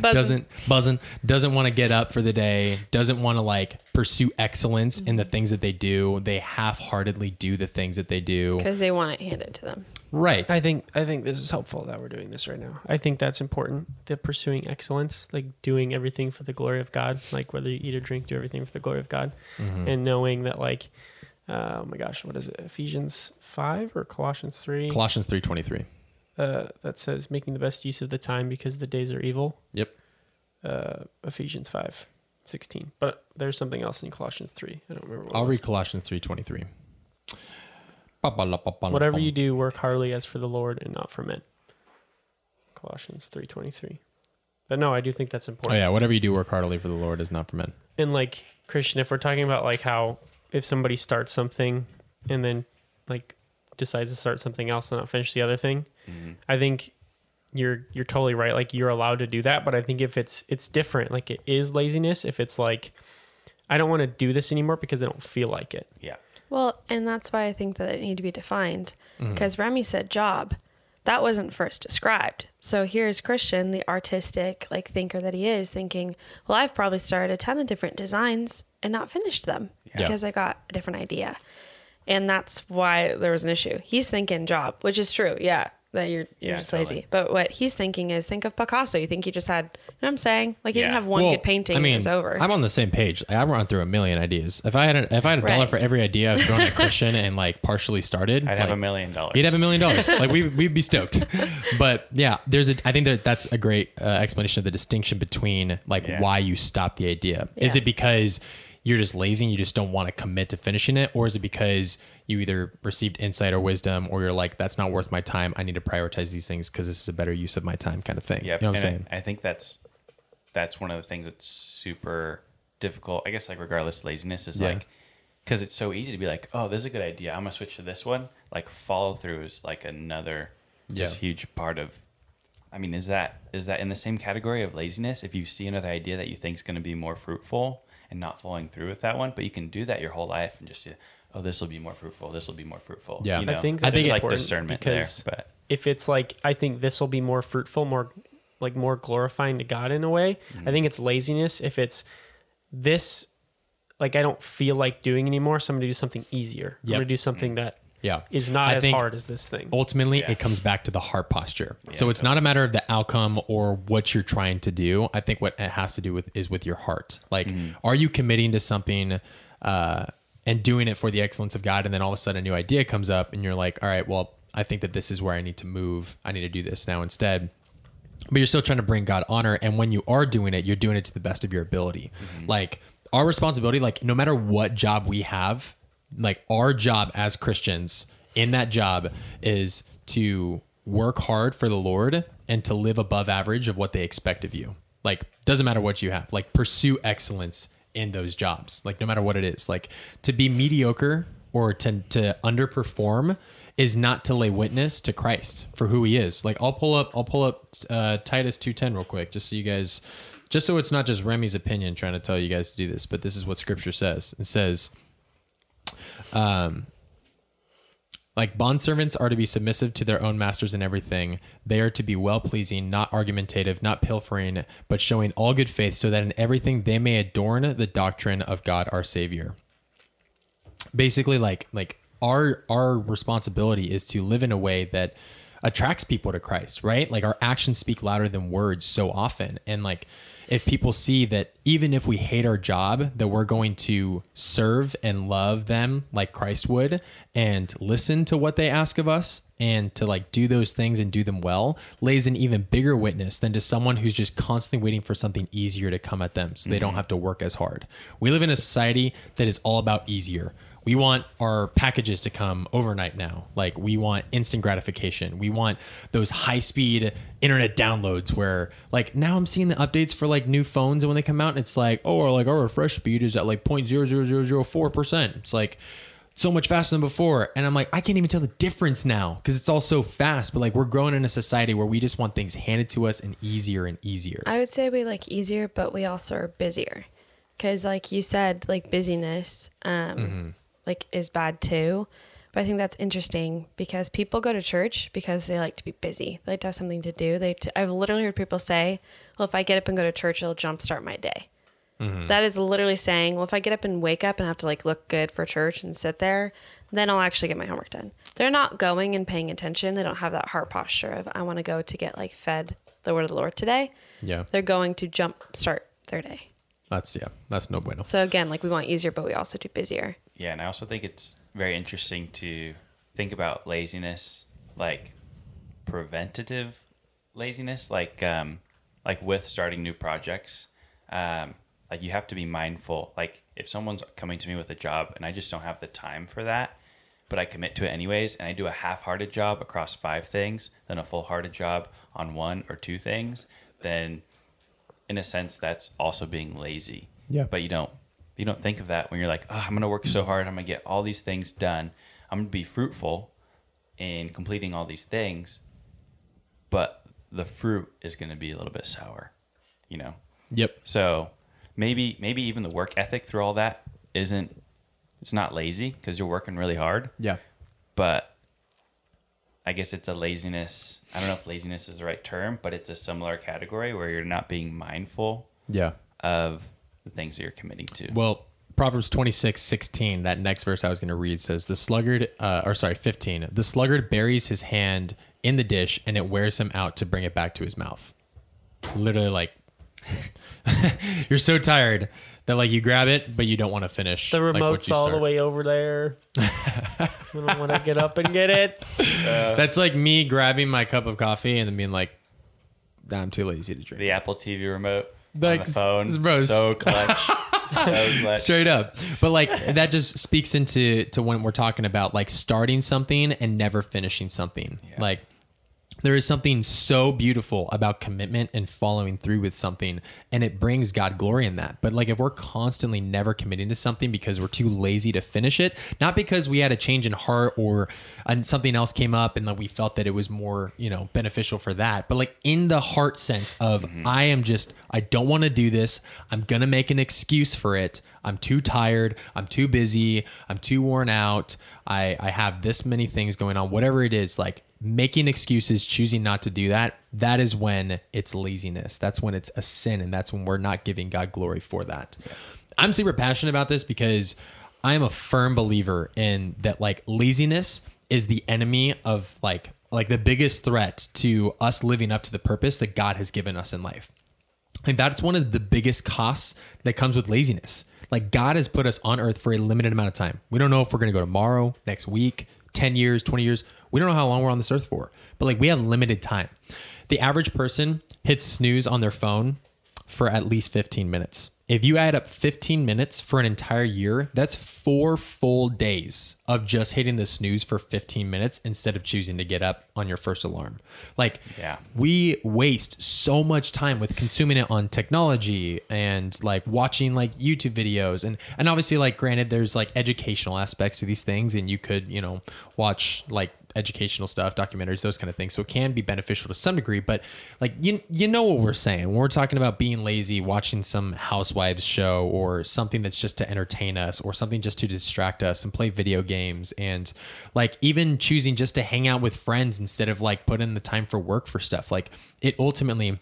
Buzzing. doesn't buzzing, doesn't want to get up for the day, doesn't want to like pursue excellence in the things that they do. They half-heartedly do the things that they do. Because they want it handed to them. Right. I think I think this is helpful that we're doing this right now. I think that's important. The pursuing excellence, like doing everything for the glory of God, like whether you eat or drink, do everything for the glory of God, and knowing that like, uh, oh my gosh, what is it? Ephesians five or Colossians three? Colossians 3:23. Uh, that says making the best use of the time because the days are evil. Yep. Uh, Ephesians 5, 16. But there's something else in Colossians 3. I don't remember what I'll read Colossians 3.23. Whatever you do, work heartily as for the Lord and not for men. Colossians 3.23. But no, I do think that's important. Oh important. yeah, whatever you do, work heartily for the Lord is not for men. and like Christian, if we're talking about like how if somebody starts something and then like decides to start something else and not finish the other thing, I think you're you're totally right. Like you're allowed to do that, but I think if it's it's different, like it is laziness. If it's like I don't want to do this anymore because I don't feel like it. Yeah. Well, and that's why I think that it need to be defined. Mm-hmm. Because Remy said job. That wasn't first described. So here's Christian, the artistic like thinker that he is, thinking, Well, I've probably started a ton of different designs and not finished them Yeah. because I got a different idea. And that's why there was an issue. He's thinking job, which is true, yeah. That you're you're Yeah, just totally. lazy. But what he's thinking is think of Picasso. You think he just had you know what I'm saying? Like he didn't have one Well, good painting I mean, and it was over. I'm on the same page. I run through a million ideas. If I had a, if I had a dollar for every idea I've thrown at Christian and like partially started, I'd have a million dollars. He'd have a million dollars. Like we we'd be stoked. But yeah, there's a. I think that that's a great uh, explanation of the distinction between like Yeah. why you stop the idea. Is it because you're just lazy and you just don't want to commit to finishing it, or is it because you either received insight or wisdom, or you're like that's not worth my time. I need to prioritize these things because this is a better use of my time, kind of thing. Yeah, you know what I'm saying? I, I think that's that's one of the things that's super difficult. I guess like regardless of laziness is Yeah. like because it's so easy to be like, oh, this is a good idea. I'm gonna switch to this one. Like follow through is like another Yeah. huge part of. I mean, is that is that in the same category of laziness? If you see another idea that you think is going to be more fruitful and not following through with that one, but you can do that your whole life and just say, oh, this will be more fruitful. This will be more fruitful. Yeah. you I know? think I that's think like important discernment because there, but if it's like I think this will be more fruitful, more like more glorifying to God in a way. Mm-hmm. I think it's laziness if it's this like I don't feel like doing anymore, so I'm gonna do something easier. I'm gonna do something that Yeah. is not I as think hard as this thing. ultimately Yeah. it comes back to the heart posture so it's not a matter of the outcome or what you're trying to do i think what it has to do with is with your heart like Mm-hmm. are you committing to something uh, and doing it for the excellence of god and then all of a sudden a new idea comes up and you're like all right well i think that this is where i need to move i need to do this now instead but you're still trying to bring God honor. And when you are doing it, you're doing it to the best of your ability. Like our responsibility, like no matter what job we have, like our job as Christians in that job is to work hard for the Lord and to live above average of what they expect of you. Like doesn't matter what you have, like pursue excellence in those jobs. Like no matter what it is, like to be mediocre or to to underperform is not to lay witness to Christ for who he is. Like I'll pull up I'll pull up uh, Titus 2:10 real quick just so you guys just so it's not just Remy's opinion trying to tell you guys to do this, but this is what scripture says. It says um like bondservants are to be submissive to their own masters in everything. They are to be well pleasing, not argumentative, not pilfering, but showing all good faith, so that in everything they may adorn the doctrine of God our Savior basically like like our our responsibility is to live in a way that attracts people to Christ, right? Like our actions speak louder than words so often. And like if people see that even if we hate our job, that we're going to serve and love them like Christ would and listen to what they ask of us and to like do those things and do them well, lays an even bigger witness than to someone who's just constantly waiting for something easier to come at them so they don't mm-hmm. have to work as hard. We live in a society that is all about easier. We want our packages to come overnight now. Like we want instant gratification. We want those high speed internet downloads where like now I'm seeing the updates for like new phones and when they come out and it's like, oh, or like our refresh speed is at like 0.00004%. It's like so much faster than before. And I'm like, I can't even tell the difference now because it's all so fast. But like we're growing in a society where we just want things handed to us and easier and easier. I would say we like easier, but we also are busier. Cause like you said, like busyness, um, like is bad too. But I think that's interesting because people go to church because they like to be busy. They like to have something to do. They, t- I've literally heard people say, "Well, if I get up and go to church, it'll jumpstart my day." Mm-hmm. That is literally saying, "Well, if I get up and wake up and have to like look good for church and sit there, then I'll actually get my homework done." They're not going and paying attention. They don't have that heart posture of, "I want to go to get like fed the word of the Lord today." yeah. they're going to jumpstart their day. That's yeah. That's no bueno. So again, like we want easier, but we also do busier. Yeah, and I also think it's very interesting to think about laziness like preventative laziness, like um, like with starting new projects. Um, like you have to be mindful. Like if someone's coming to me with a job and I just don't have the time for that, but I commit to it anyways, and I do a half-hearted job across five things, then a full-hearted job on one or two things, then in a sense that's also being lazy. Yeah. But you don't you don't think of that when you're like, oh, I'm gonna work so hard, I'm gonna get all these things done. I'm gonna be fruitful in completing all these things, but the fruit is gonna be a little bit sour, you know. Yep. So maybe maybe even the work ethic through all that isn't it's not lazy because you're working really hard, Yeah. but I guess it's a laziness. I don't know if laziness is the right term, but it's a similar category where you're not being mindful Yeah. of the things that you're committing to. Well, Proverbs 26, 16, that next verse I was going to read says, The sluggard, uh, or sorry, 15, the sluggard buries his hand in the dish and it wears him out to bring it back to his mouth. Literally, like, you're so tired that, like, you grab it, but you don't want to finish. The remote's you all the way over there. I don't want to get up and get it. That's like me grabbing my cup of coffee and then being like, I'm too lazy to drink. the Apple TV remote Like, on the phone, bro, so clutch, so clutch. straight up but like that just speaks into to when we're talking about like starting something and never finishing something Yeah. like there is something so beautiful about commitment and following through with something and it brings god glory in that. But like if we're constantly never committing to something because we're too lazy to finish it not because we had a change in heart or and something else came up and then we felt that it was more you know beneficial for that but like in the heart sense of mm-hmm. i am just i don't want to do this. I'm gonna make an excuse for it. I'm too tired. I'm too busy. I'm too worn out. I i have this many things going on whatever it is like making excuses choosing not to do that that is when it's laziness that's when it's a sin and that's when we're not giving god glory for that i'm super passionate about this because i am a firm believer in that like laziness is the enemy of like like the biggest threat to us living up to the purpose that god has given us in life And that's one of the biggest costs that comes with laziness. Like God has put us on earth for a limited amount of time. We don't know if we're going to go tomorrow, next week, 10 years, 20 years. We don't know how long we're on this earth for. But like we have limited time. The average person hits snooze on their phone for at least 15 minutes. If you add up 15 minutes for an entire year, that's four full days of just hitting the snooze for 15 minutes instead of choosing to get up on your first alarm. Like, Yeah. we waste so much time with consuming it on technology and like watching like YouTube videos and and obviously like granted there's like educational aspects to these things and you could, you know, watch like educational stuff, documentaries, those kind of things. So it can be beneficial to some degree, but like you you know what we're saying. When we're talking about being lazy, watching some housewives show or something that's just to entertain us or something just to distract us and play video games and like even choosing just to hang out with friends instead of like put in the time for work for stuff. Like it ultimately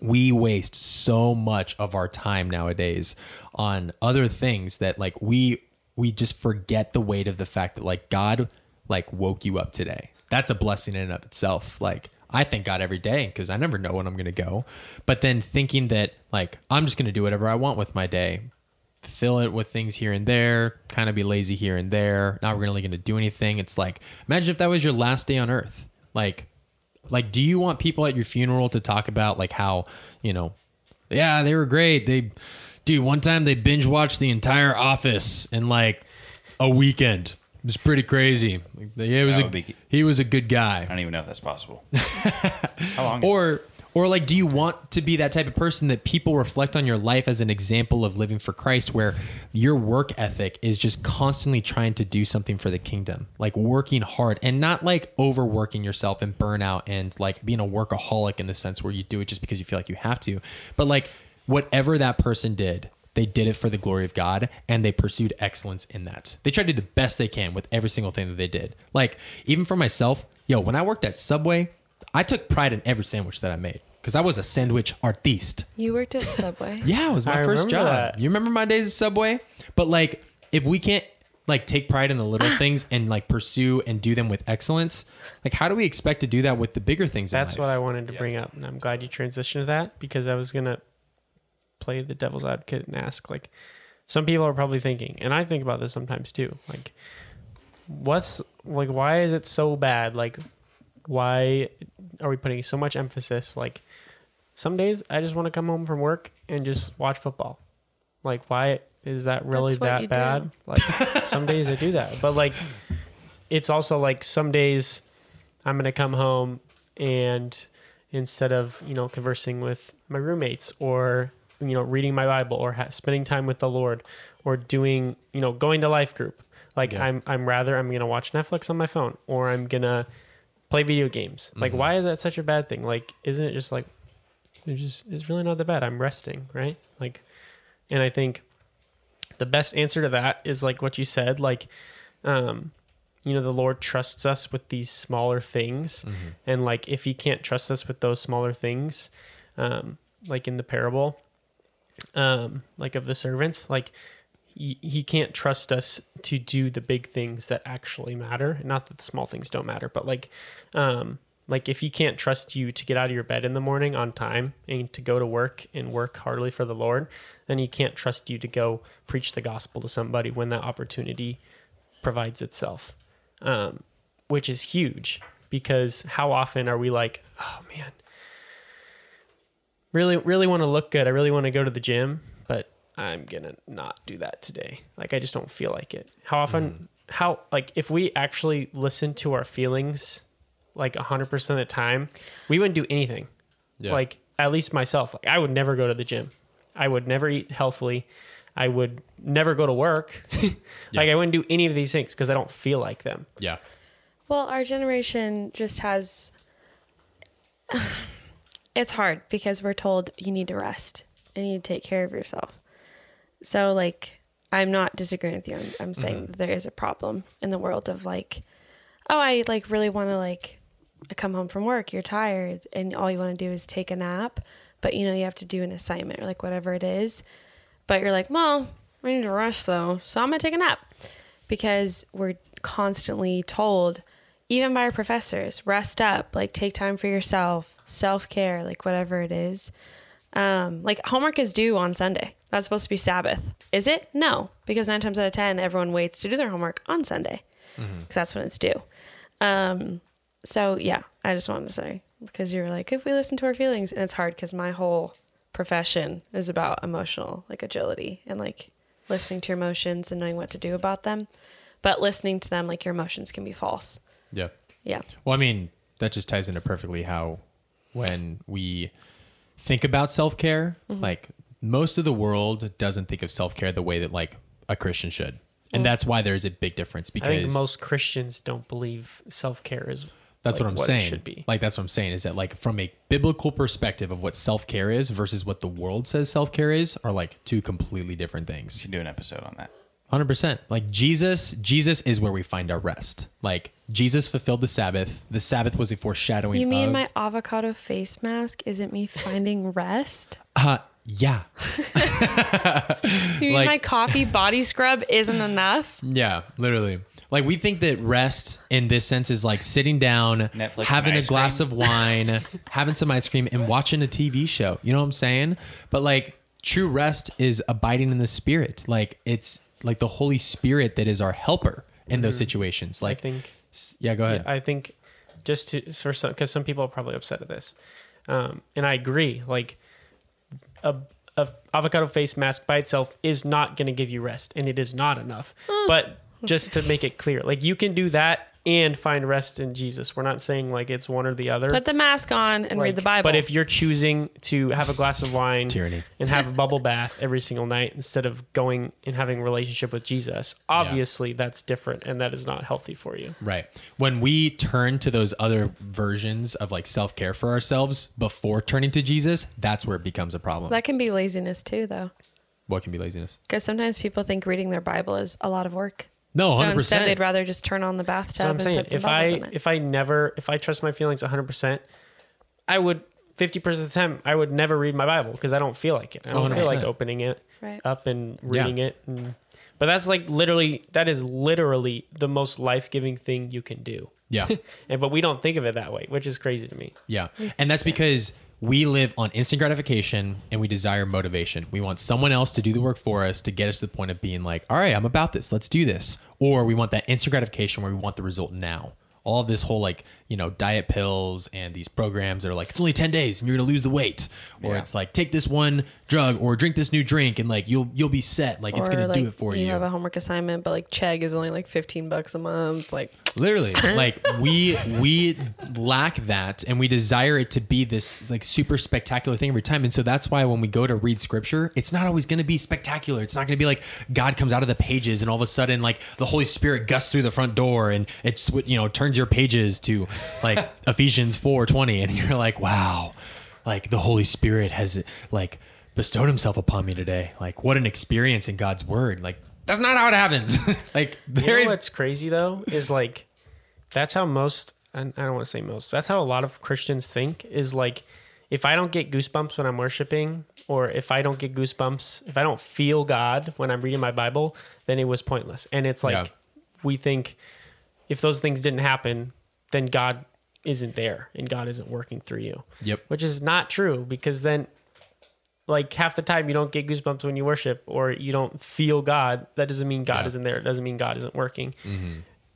we waste so much of our time nowadays on other things that like we we just forget the weight of the fact that like God like woke you up today. That's a blessing in and of itself. Like I thank God every day because I never know when I'm gonna go. But then thinking that like I'm just gonna do whatever I want with my day, fill it with things here and there, kind of be lazy here and there, not really gonna do anything. It's like imagine if that was your last day on earth. Like like do you want people at your funeral to talk about like how you know yeah they were great they dude one time they binge watched the entire office in like a weekend was pretty crazy like, yeah, it was That a, would be- he was a good guy I don't even know if that's possible. How long? or or like do you want to be that type of person that people reflect on your life as an example of living for Christ where your work ethic is just constantly trying to do something for the kingdom like working hard and not like overworking yourself and burnout and like being a workaholic in the sense where you do it just because you feel like you have to but like whatever that person did they did it for the glory of God and they pursued excellence in that. They tried to do the best they can with every single thing that they did. Like, even for myself, yo, when I worked at Subway, I took pride in every sandwich that I made because I was a sandwich artiste. You worked at Subway. Yeah, it was my I first job. that. You remember my days at Subway? But like, if we can't like take pride in the little things and like pursue and do them with excellence, like how do we expect to do that with the bigger things? in That's life? what I wanted to bring up, and I'm glad you transitioned to that because I was gonna play the devil's advocate and ask like, some people are probably thinking, and I think about this sometimes too, like, what's like, why is it so bad? Like, why are we putting so much emphasis? Like, some days I just want to come home from work and just watch football. Like, why is that really that bad? do. Like, some days I do that, but like, it's also like some days I'm gonna come home and instead of you know conversing with my roommates or you know reading my Bible or ha- spending time with the Lord or doing you know going to life group, like Yeah. I'm I'm rather I'm gonna watch Netflix on my phone or I'm gonna play video games. Like, Mhm. why is that such a bad thing? Like, isn't it just like it's just it's really not that bad. I'm resting, right? Like, and I think the best answer to that is like what you said, like, um, you know, the Lord trusts us with these smaller things, Mm-hmm. and like if He can't trust us with those smaller things, um, like in the parable, um, like of the servants, like. He, he can't trust us to do the big things that actually matter. Not that the small things don't matter, but like, um, like if he can't trust you to get out of your bed in the morning on time and to go to work and work heartily for the Lord, then he can't trust you to go preach the gospel to somebody when that opportunity provides itself. Um, which is huge because how often are we like, oh man, really, really want to look good. I really want to go to the gym, but I'm gonna not do that today. Like I just don't feel like it. How often? Mm-hmm. How like if we actually listen to our feelings like 100% of the time, we wouldn't do anything. Yeah. Like at least myself, like I would never go to the gym. I would never eat healthily. I would never go to work. Like I wouldn't do any of these things because I don't feel like them. Yeah. Well, our generation just has. It's hard because we're told you need to rest and you need to take care of yourself. So, like, I'm not disagreeing with you. I'm, I'm saying that there is a problem in the world of like, oh, I like really want to like come home from work. You're tired and all you want to do is take a nap, but you know you have to do an assignment or like whatever it is. But you're like, well, I need to rest though, so I'm gonna take a nap because we're constantly told, even by our professors, rest up, like take time for yourself, self care, like whatever it is. Um, like homework is due on Sunday. That's supposed to be Sabbath. Is it? No, because nine times out of ten, everyone waits to do their homework on Sunday because that's when it's due. Um, so yeah, I just wanted to say because you're like, if we listen to our feelings, and it's hard because my whole profession is about emotional like agility and like listening to your emotions and knowing what to do about them. But listening to them, like your emotions can be false. Yeah. Yeah. Well, I mean, that just ties into perfectly how when we think about self care, Mm-hmm. like most of the world doesn't think of self care the way that like a Christian should. And that's why there's a big difference I think because most Christians don't believe self care is. that's like, what I'm it saying. should be. Like that's what I'm saying is that like from a biblical perspective of what self care is versus what the world says self care is are like two completely different things. should do an episode on that. Hundred percent. Like Jesus, Jesus is where we find our rest. Like Jesus fulfilled the Sabbath. The Sabbath was a foreshadowing. You mean of, my avocado face mask isn't me finding rest? Uh, yeah, You mean Like- my coffee body scrub isn't enough? yeah, literally. Like we think that rest in this sense is like sitting down, Netflix having a ice glass cream. of wine, having some ice cream, and watching a TV show. You know what I'm saying? But like true rest is abiding in the Spirit. Like it's like the Holy Spirit that is our helper in those situations. Like, I think yeah, go ahead. I think just to for some because some people are probably upset at this, um, and I agree. Like a, a avocado face mask by itself is not going to give you rest, and it is not enough. But just to make it clear, like you can do that and find rest in Jesus. We're not saying like it's one or the other. Put the mask on and read the Bible. But if you're choosing to have a glass of wine Tyranny. and have a bubble bath every single night instead of going and having a relationship with Jesus, obviously that's different and that is not healthy for you. Right. When we turn to those other versions of like self care for ourselves before turning to Jesus, that's where it becomes a problem. that can be laziness too, though, what can be laziness? because sometimes people think reading their Bible is a lot of work. No, so hundred instead, they'd rather just turn on the bathtub So I'm and saying put some if I if I never if I trust my feelings 100%, I would 50% of the time I would never read my Bible because I don't feel like it. I don't feel like opening it Right. up and reading it. And, but that's like literally that is literally the most life-giving thing you can do. Yeah. And but we don't think of it that way, which is crazy to me. Yeah. And that's because we live on instant gratification and we desire motivation. We want someone else to do the work for us to get us to the point of being like, all right, I'm about this. Let's do this. Or we want that instant gratification where we want the result now. all of this whole like you know diet pills and these programs that are like it's only 10 days and you're gonna lose the weight or Yeah. it's like take this one drug or drink this new drink and like you'll you'll be set like it's gonna like, do it for you, You have a homework assignment, but like Chegg is only like fifteen bucks a month. Like literally. Like we we lack that and we desire it to be this like super spectacular thing every time. And so that's why when we go to read scripture it's not always going to be spectacular. It's not going to be like god comes out of the pages and all of a sudden like the holy spirit gusts through the front door and it's what you know turns your pages to like ephesians 4.20 and you're like wow. Like the holy spirit has like bestowed himself upon me today. Like what an experience in god's word. Like that's not how it happens like You know what's crazy though is like that's how most and I don't want to say most. That's how a lot of Christians think is like if I don't get goosebumps when I'm worshiping or if I don't get goosebumps, if I don't feel God when I'm reading my Bible, then it was pointless. And it's like Yeah. we think if those things didn't happen, then God isn't there and God isn't working through you. Yep. Which is not true because then like half the time you don't get goosebumps when you worship or you don't feel God. That doesn't mean God Yeah. isn't there. It doesn't mean God isn't working. Mm-hmm.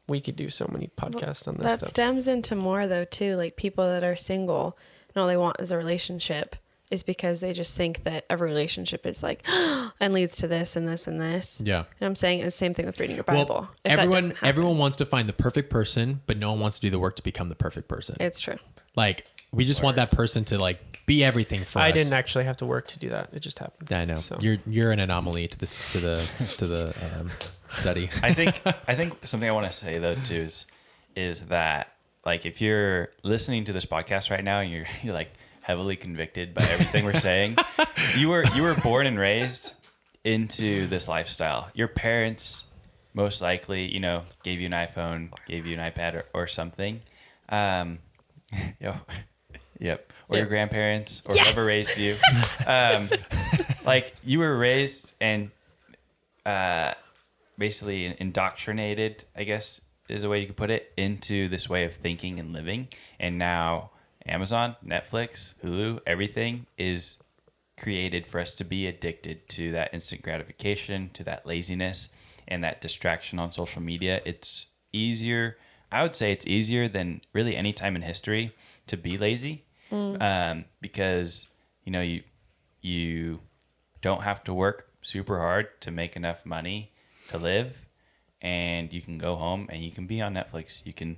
We could do so many podcasts on this that stuff. stems into more though too, like people that are single and all they want is a relationship is because they just think that every relationship is like and leads to this and this and this. Yeah. And I'm saying it's the same thing with reading your Bible. Well, everyone everyone wants to find the perfect person, but no one wants to do the work to become the perfect person. it's true. like we just want that person to like be everything for us. I us. didn't actually have to work to do that. It just happened. I know So. you're you're an anomaly to this to the to the um, study. I think I think something I want to say though too is is that like if you're listening to this podcast right now and you're you're like heavily convicted by everything we're saying, you were you were born and raised into this lifestyle. Your parents most likely, you know, gave you an iPhone, gave you an iPad or, or something. Um, yo, yep. Or your grandparents or Yes! whoever raised you. Um, like you were raised and uh, basically indoctrinated, I guess is a way you could put it, into this way of thinking and living. And now Amazon, Netflix, Hulu, everything is created for us to be addicted to that instant gratification, to that laziness, and that distraction on social media. It's easier, I would say it's easier than really any time in history to be lazy um, because, you know, you, you don't have to work super hard to make enough money to live and you can go home and you can be on Netflix. You can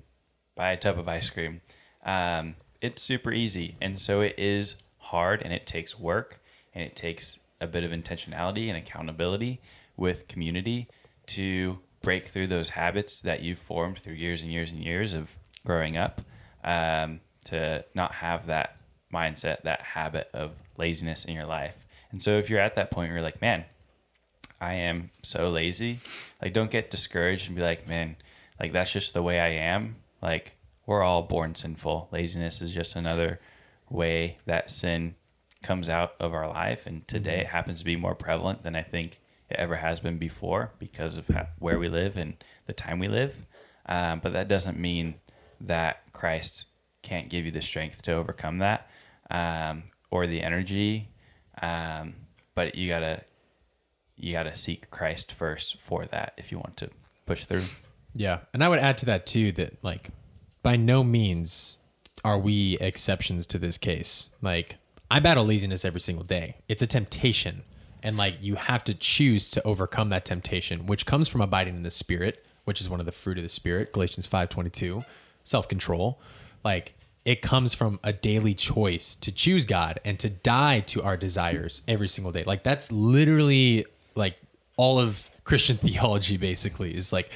buy a tub of ice cream. Um, it's super easy. And so it is hard and it takes work and it takes a bit of intentionality and accountability with community to break through those habits that you've formed through years and years and years of growing up um, to not have that mindset, that habit of laziness in your life. And so if you're at that point where you're like, man, I am so lazy. Like, don't get discouraged and be like, man, like that's just the way I am. Like, we're all born sinful. Laziness is just another way that sin comes out of our life. And today it happens to be more prevalent than I think it ever has been before because of how, where we live and the time we live. Um, but that doesn't mean that Christ can't give you the strength to overcome that um, or the energy. Um, but you gotta you got to seek Christ first for that if you want to push through. Yeah, and I would add to that too that like by no means are we exceptions to this case. Like I battle laziness every single day. It's a temptation, and like you have to choose to overcome that temptation, which comes from abiding in the Spirit, which is one of the fruit of the Spirit. Galatians five twenty two, self control. Like it comes from a daily choice to choose God and to die to our desires every single day. Like that's literally like all of Christian theology basically is like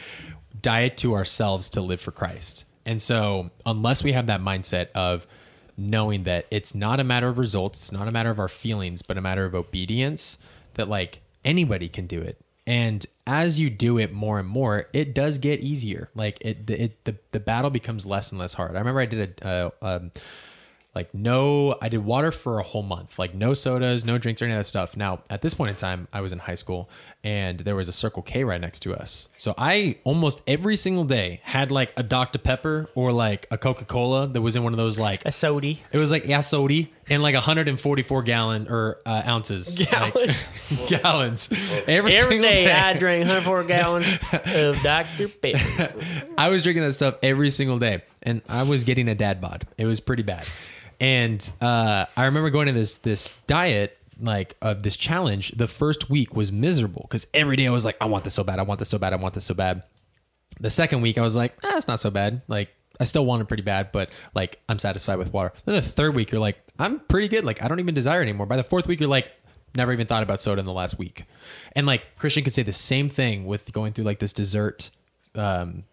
diet to ourselves to live for Christ. And so, unless we have that mindset of knowing that it's not a matter of results, it's not a matter of our feelings, but a matter of obedience, that like anybody can do it. And as you do it more and more, it does get easier. Like it, the, it the, the battle becomes less and less hard. I remember I did a, uh, um, like no i did water for a whole month like no sodas no drinks or any of that stuff now at this point in time i was in high school and there was a circle k right next to us so i almost every single day had like a dr pepper or like a coca-cola that was in one of those like A sody. it was like yeah sody in like 144 gallon or uh, ounces, like- Gallons. gallons every, Every single day day. I drink 104 gallons of Dr. Pepper. I was drinking that stuff every single day, and I was getting a dad bod. It was pretty bad. And uh, I remember going to this this diet, like of this challenge. The first week was miserable because every day I was like, I want this so bad, I want this so bad, I want this so bad. The second week I was like, that's it's not so bad. Like I still want it pretty bad, but like I'm satisfied with water. Then the third week you're like, I'm pretty good. Like I don't even desire anymore. By the fourth week you're like, never even thought about soda in the last week. And like Christian could say the same thing with going through like this dessert um,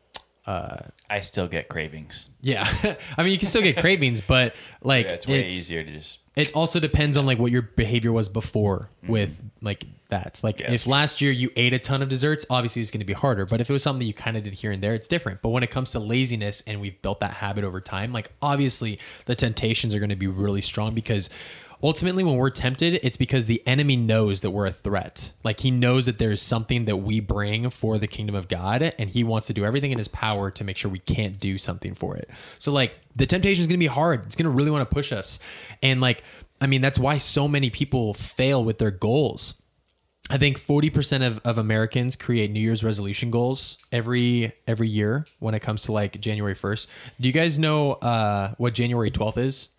uh, I still get cravings. yeah, I mean you can still get cravings, but like Yeah, it's way easier to just. It also depends on like what your behavior was before with like that. Like Yeah, if last year you ate a ton of desserts, obviously it's going to be harder. But if it was something that you kind of did here and there, it's different. But when it comes to laziness and we've built that habit over time, like obviously the temptations are going to be really strong because ultimately when we're tempted it's because the enemy knows that we're a threat. Like he knows that there's something that we bring for the kingdom of god and he wants to do everything in his power to make sure we can't do something for it. So like the temptation is going to be hard. It's going to really want to push us. And like i mean that's why so many people fail with their goals. I think 40% of, of Americans create New Year's resolution goals every every year when it comes to like January 1st. Do you guys know uh, what January 12th is?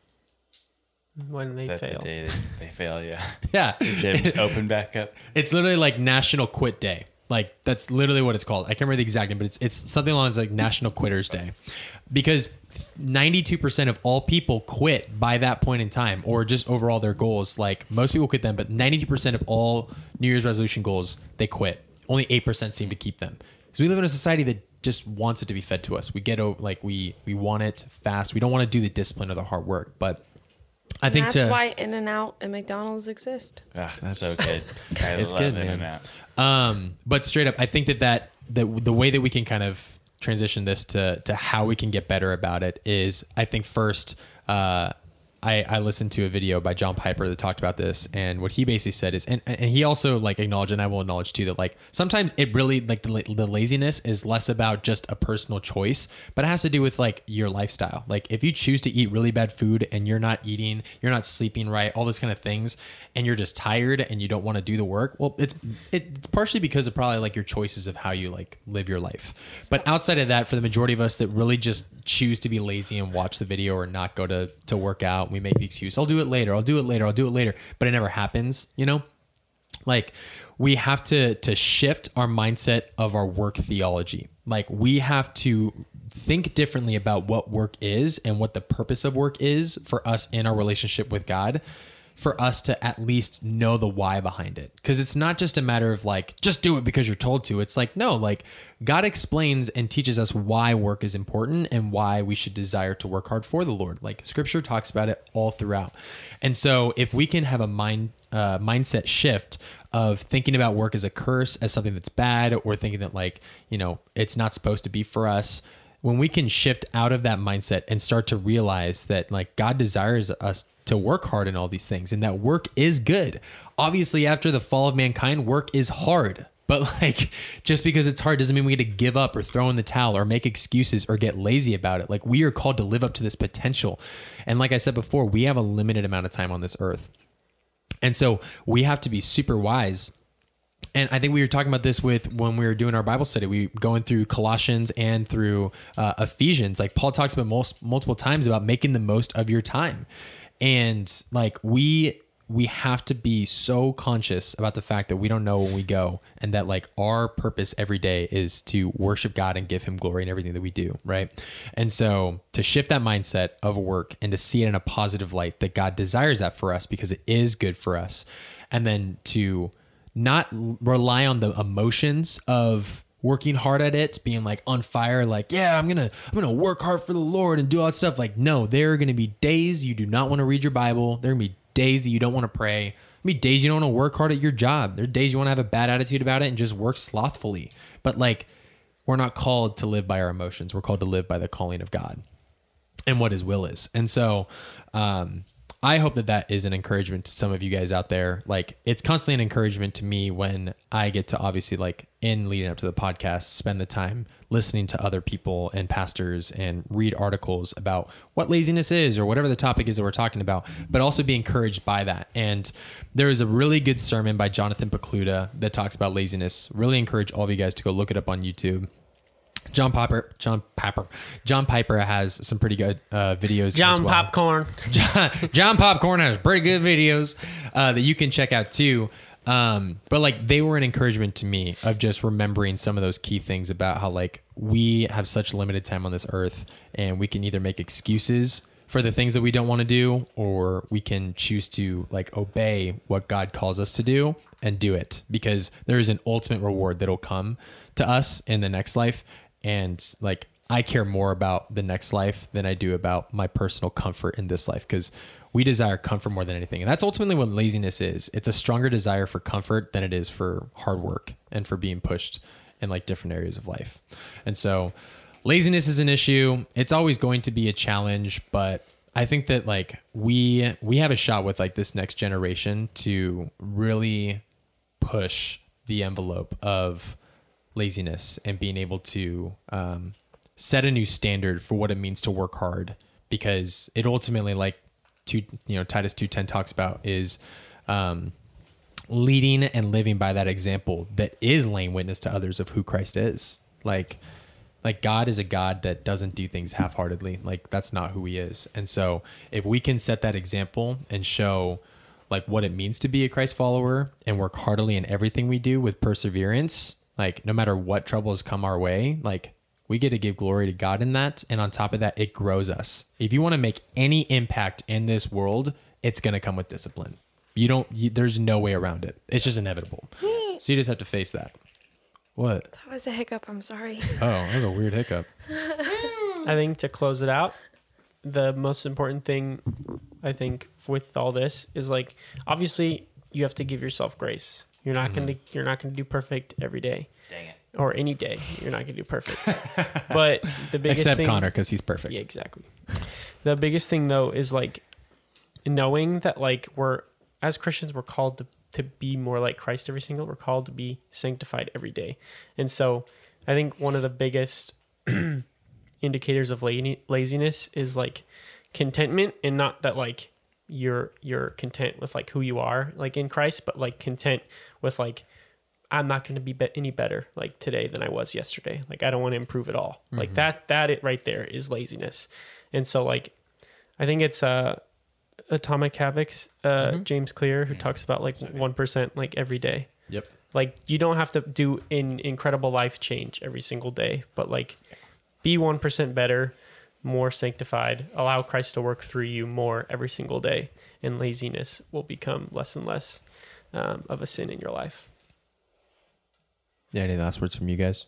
When they Is fail. the day they fail? Yeah. Yeah. Gyms open back up. It's literally like National Quit Day. Like that's literally what it's called. I can't remember the exact name, but it's it's something along lines like National Quitters Day, because ninety two percent of all people quit by that point in time, or just overall their goals. Like most people quit them, but ninety two percent of all New Year's resolution goals they quit. Only eight percent seem to keep them. Because we live in a society that just wants it to be fed to us. We get over like we we want it fast. We don't want to do the discipline or the hard work, but. I think That's to, why In and Out and McDonald's exist. Ah, That's- so good. I It's love good, In man. and Out. Um, but straight up, I think that that the the way that we can kind of transition this to to how we can get better about it is, I think first, uh, I I listened to a video by John Piper that talked about this, and what he basically said is, and and he also like acknowledged, and I will acknowledge too that like sometimes it really like the the laziness is less about just a personal choice, but it has to do with like your lifestyle. Like if you choose to eat really bad food and you're not eating, you're not sleeping right, all those kind of things, and you're just tired and you don't want to do the work, well, it's it's partially because of probably like your choices of how you like live your life. But outside of that, for the majority of us that really just choose to be lazy and watch the video or not go to to work out, we make the excuse, I'll do it later, I'll do it later, I'll do it later, but it never happens, you know? like we have to to shift our mindset of our work theology like we have to think differently about what work is and what the purpose of work is for us in our relationship with god for us to at least know the why behind it. Because it's not just a matter of like just do it because you're told to. It's like no like god explains and teaches us why work is important and why we should desire to work hard for the lord. Like scripture talks about it all throughout. And so if we can have a mind uh, mindset shift of thinking about work as a curse, as something that's bad, or thinking that like you know it's not supposed to be for us. When we can shift out of that mindset and start to realize that like God desires us to work hard in all these things, and that work is good. Obviously, after the fall of mankind, work is hard. But like, just because it's hard doesn't mean we get to give up or throw in the towel or make excuses or get lazy about it. Like, we are called to live up to this potential. And like I said before, we have a limited amount of time on this earth. And so we have to be super wise. And I think we were talking about this with when we were doing our Bible study. We going through Colossians and through uh, Ephesians. Like Paul talks about most multiple times about making the most of your time, and like we we have to be so conscious about the fact that we don't know when we go, and that like our purpose every day is to worship God and give Him glory in everything that we do, right? And so to shift that mindset of work and to see it in a positive light that God desires that for us because it is good for us, and then to not rely on the emotions of working hard at it being like on fire like yeah i'm gonna i'm gonna work hard for the lord and do all that stuff. Like no there are gonna be days you do not want to read your bible. There are gonna be days that you don't want to pray gonna be days you don't want to work hard at your job. There are days you want to have a bad attitude about it and just work slothfully. But like we're not called to live by our emotions. We're called to live by the calling of god and what his will is. And so um, I hope that that is an encouragement to some of you guys out there. Like it's constantly an encouragement to me when I get to obviously like in leading up to the podcast, spend the time listening to other people and pastors and read articles about what laziness is or whatever the topic is that we're talking about, but also be encouraged by that. And there is a really good sermon by Jonathan Pokluda that talks about laziness. Really encourage all of you guys to go look it up on YouTube. John Piper, John Piper, John Piper has some pretty good uh, videos. as John well. Popcorn. John, John Popcorn has pretty good videos uh, that you can check out too. Um, but like they were an encouragement to me of just remembering some of those key things about how like we have such limited time on this earth and we can either make excuses for the things that we don't want to do or we can choose to like obey what God calls us to do and do it because there is an ultimate reward that'll come to us in the next life and like I care more about the next life than I do about my personal comfort in this life because we desire comfort more than anything. And that's ultimately what laziness is. It's a stronger desire for comfort than it is for hard work and for being pushed in like different areas of life. And so laziness is an issue. It's always going to be a challenge, but I think that like we we have a shot with like this next generation to really push the envelope of laziness and being able to um, set a new standard for what it means to work hard because it ultimately like two you know titus 210 talks about is um, leading and living by that example that is laying witness to others of who christ is. Like like god is a god that doesn't do things half-heartedly. Like that's not who he is. And so if we can set that example and show like what it means to be a christ follower and work heartily in everything we do with perseverance like no matter what troubles come our way like we get to give glory to god in that. And on top of that it grows us. If you want to make any impact in this world it's going to come with discipline. You don't you, there's no way around it. It's just inevitable. So you just have to face that. What? That was a hiccup. I'm sorry. oh that was a weird hiccup. I think to close it out, the most important thing I think with all this is like obviously you have to give yourself grace. You're not Mm-hmm. gonna you're not gonna do perfect every day Dang it. or any day. You're not gonna do perfect. but the biggest except thing, connor because he's perfect Yeah, exactly. The biggest thing though is like knowing that like we're as Christians we're called to to be more like Christ every single. We're called to be sanctified every day, and so I think one of the biggest indicators of laziness is like contentment, and not that like you're you're content with like who you are like in Christ, but like content with like I'm not going to be, be any better like today than I was yesterday. Like I don't want to improve at all. Like that that it right there is laziness. And so like I think it's uh Atomic Habits uh James Clear who talks about like 1% like every day. yep Like you don't have to do an incredible life change every single day, but like be 1% better, more sanctified, allow Christ to work through you more every single day and laziness will become less and less um, of a sin in your life. Yeah, any last words from you guys?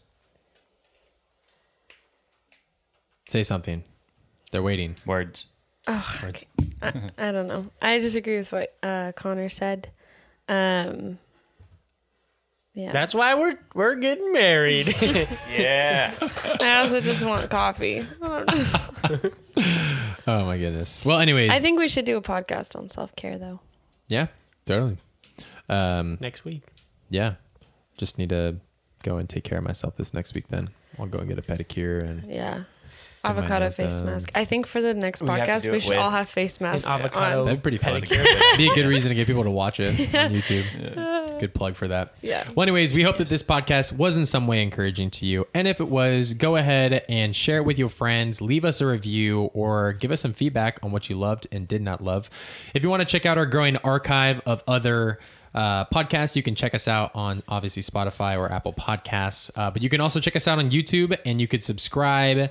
Say something. They're waiting. Words. Oh, Words. I, I don't know. I disagree with what uh, Connor said. Um, yeah. That's why we're we're getting married. Yeah. I also just want coffee. I, don't know. Oh my goodness. Well, anyways, I think we should do a podcast on self care, though. yeah, totally. Um, Next week. yeah, just need to go and take care of myself this next week. Then I'll go and get a pedicure and Yeah. My Avocado face done. mask. I think for the next We have to podcast, do we it should with all have face masks. avocado. on. that'd be pretty fun. Pedicure. Be a good reason to get people to watch it on YouTube. Good plug for that. Yeah. Well, anyways, we hope that this podcast was in some way encouraging to you. And if it was, go ahead and share it with your friends, leave us a review, or give us some feedback on what you loved and did not love. If you want to check out our growing archive of other uh, podcasts, you can check us out on obviously Spotify or Apple Podcasts. Uh, but you can also check us out on YouTube and you could subscribe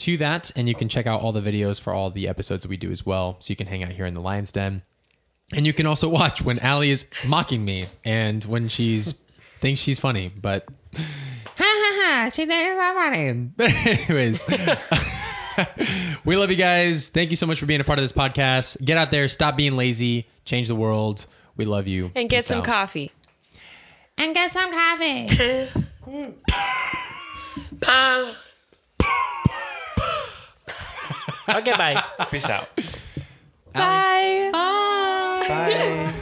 to that and you can check out all the videos for all the episodes that we do as well. So you can hang out here in the Lion's Den. And you can also watch when Allie is mocking me and when she's thinks she's funny, but ha ha ha, she thinks I'm funny. But anyways, we love you guys. Thank you so much for being a part of this podcast. Get out there, stop being lazy, change the world. We love you. And get Peace some out. coffee. and get some coffee. Okay, bye. Peace out. Bye. Bye.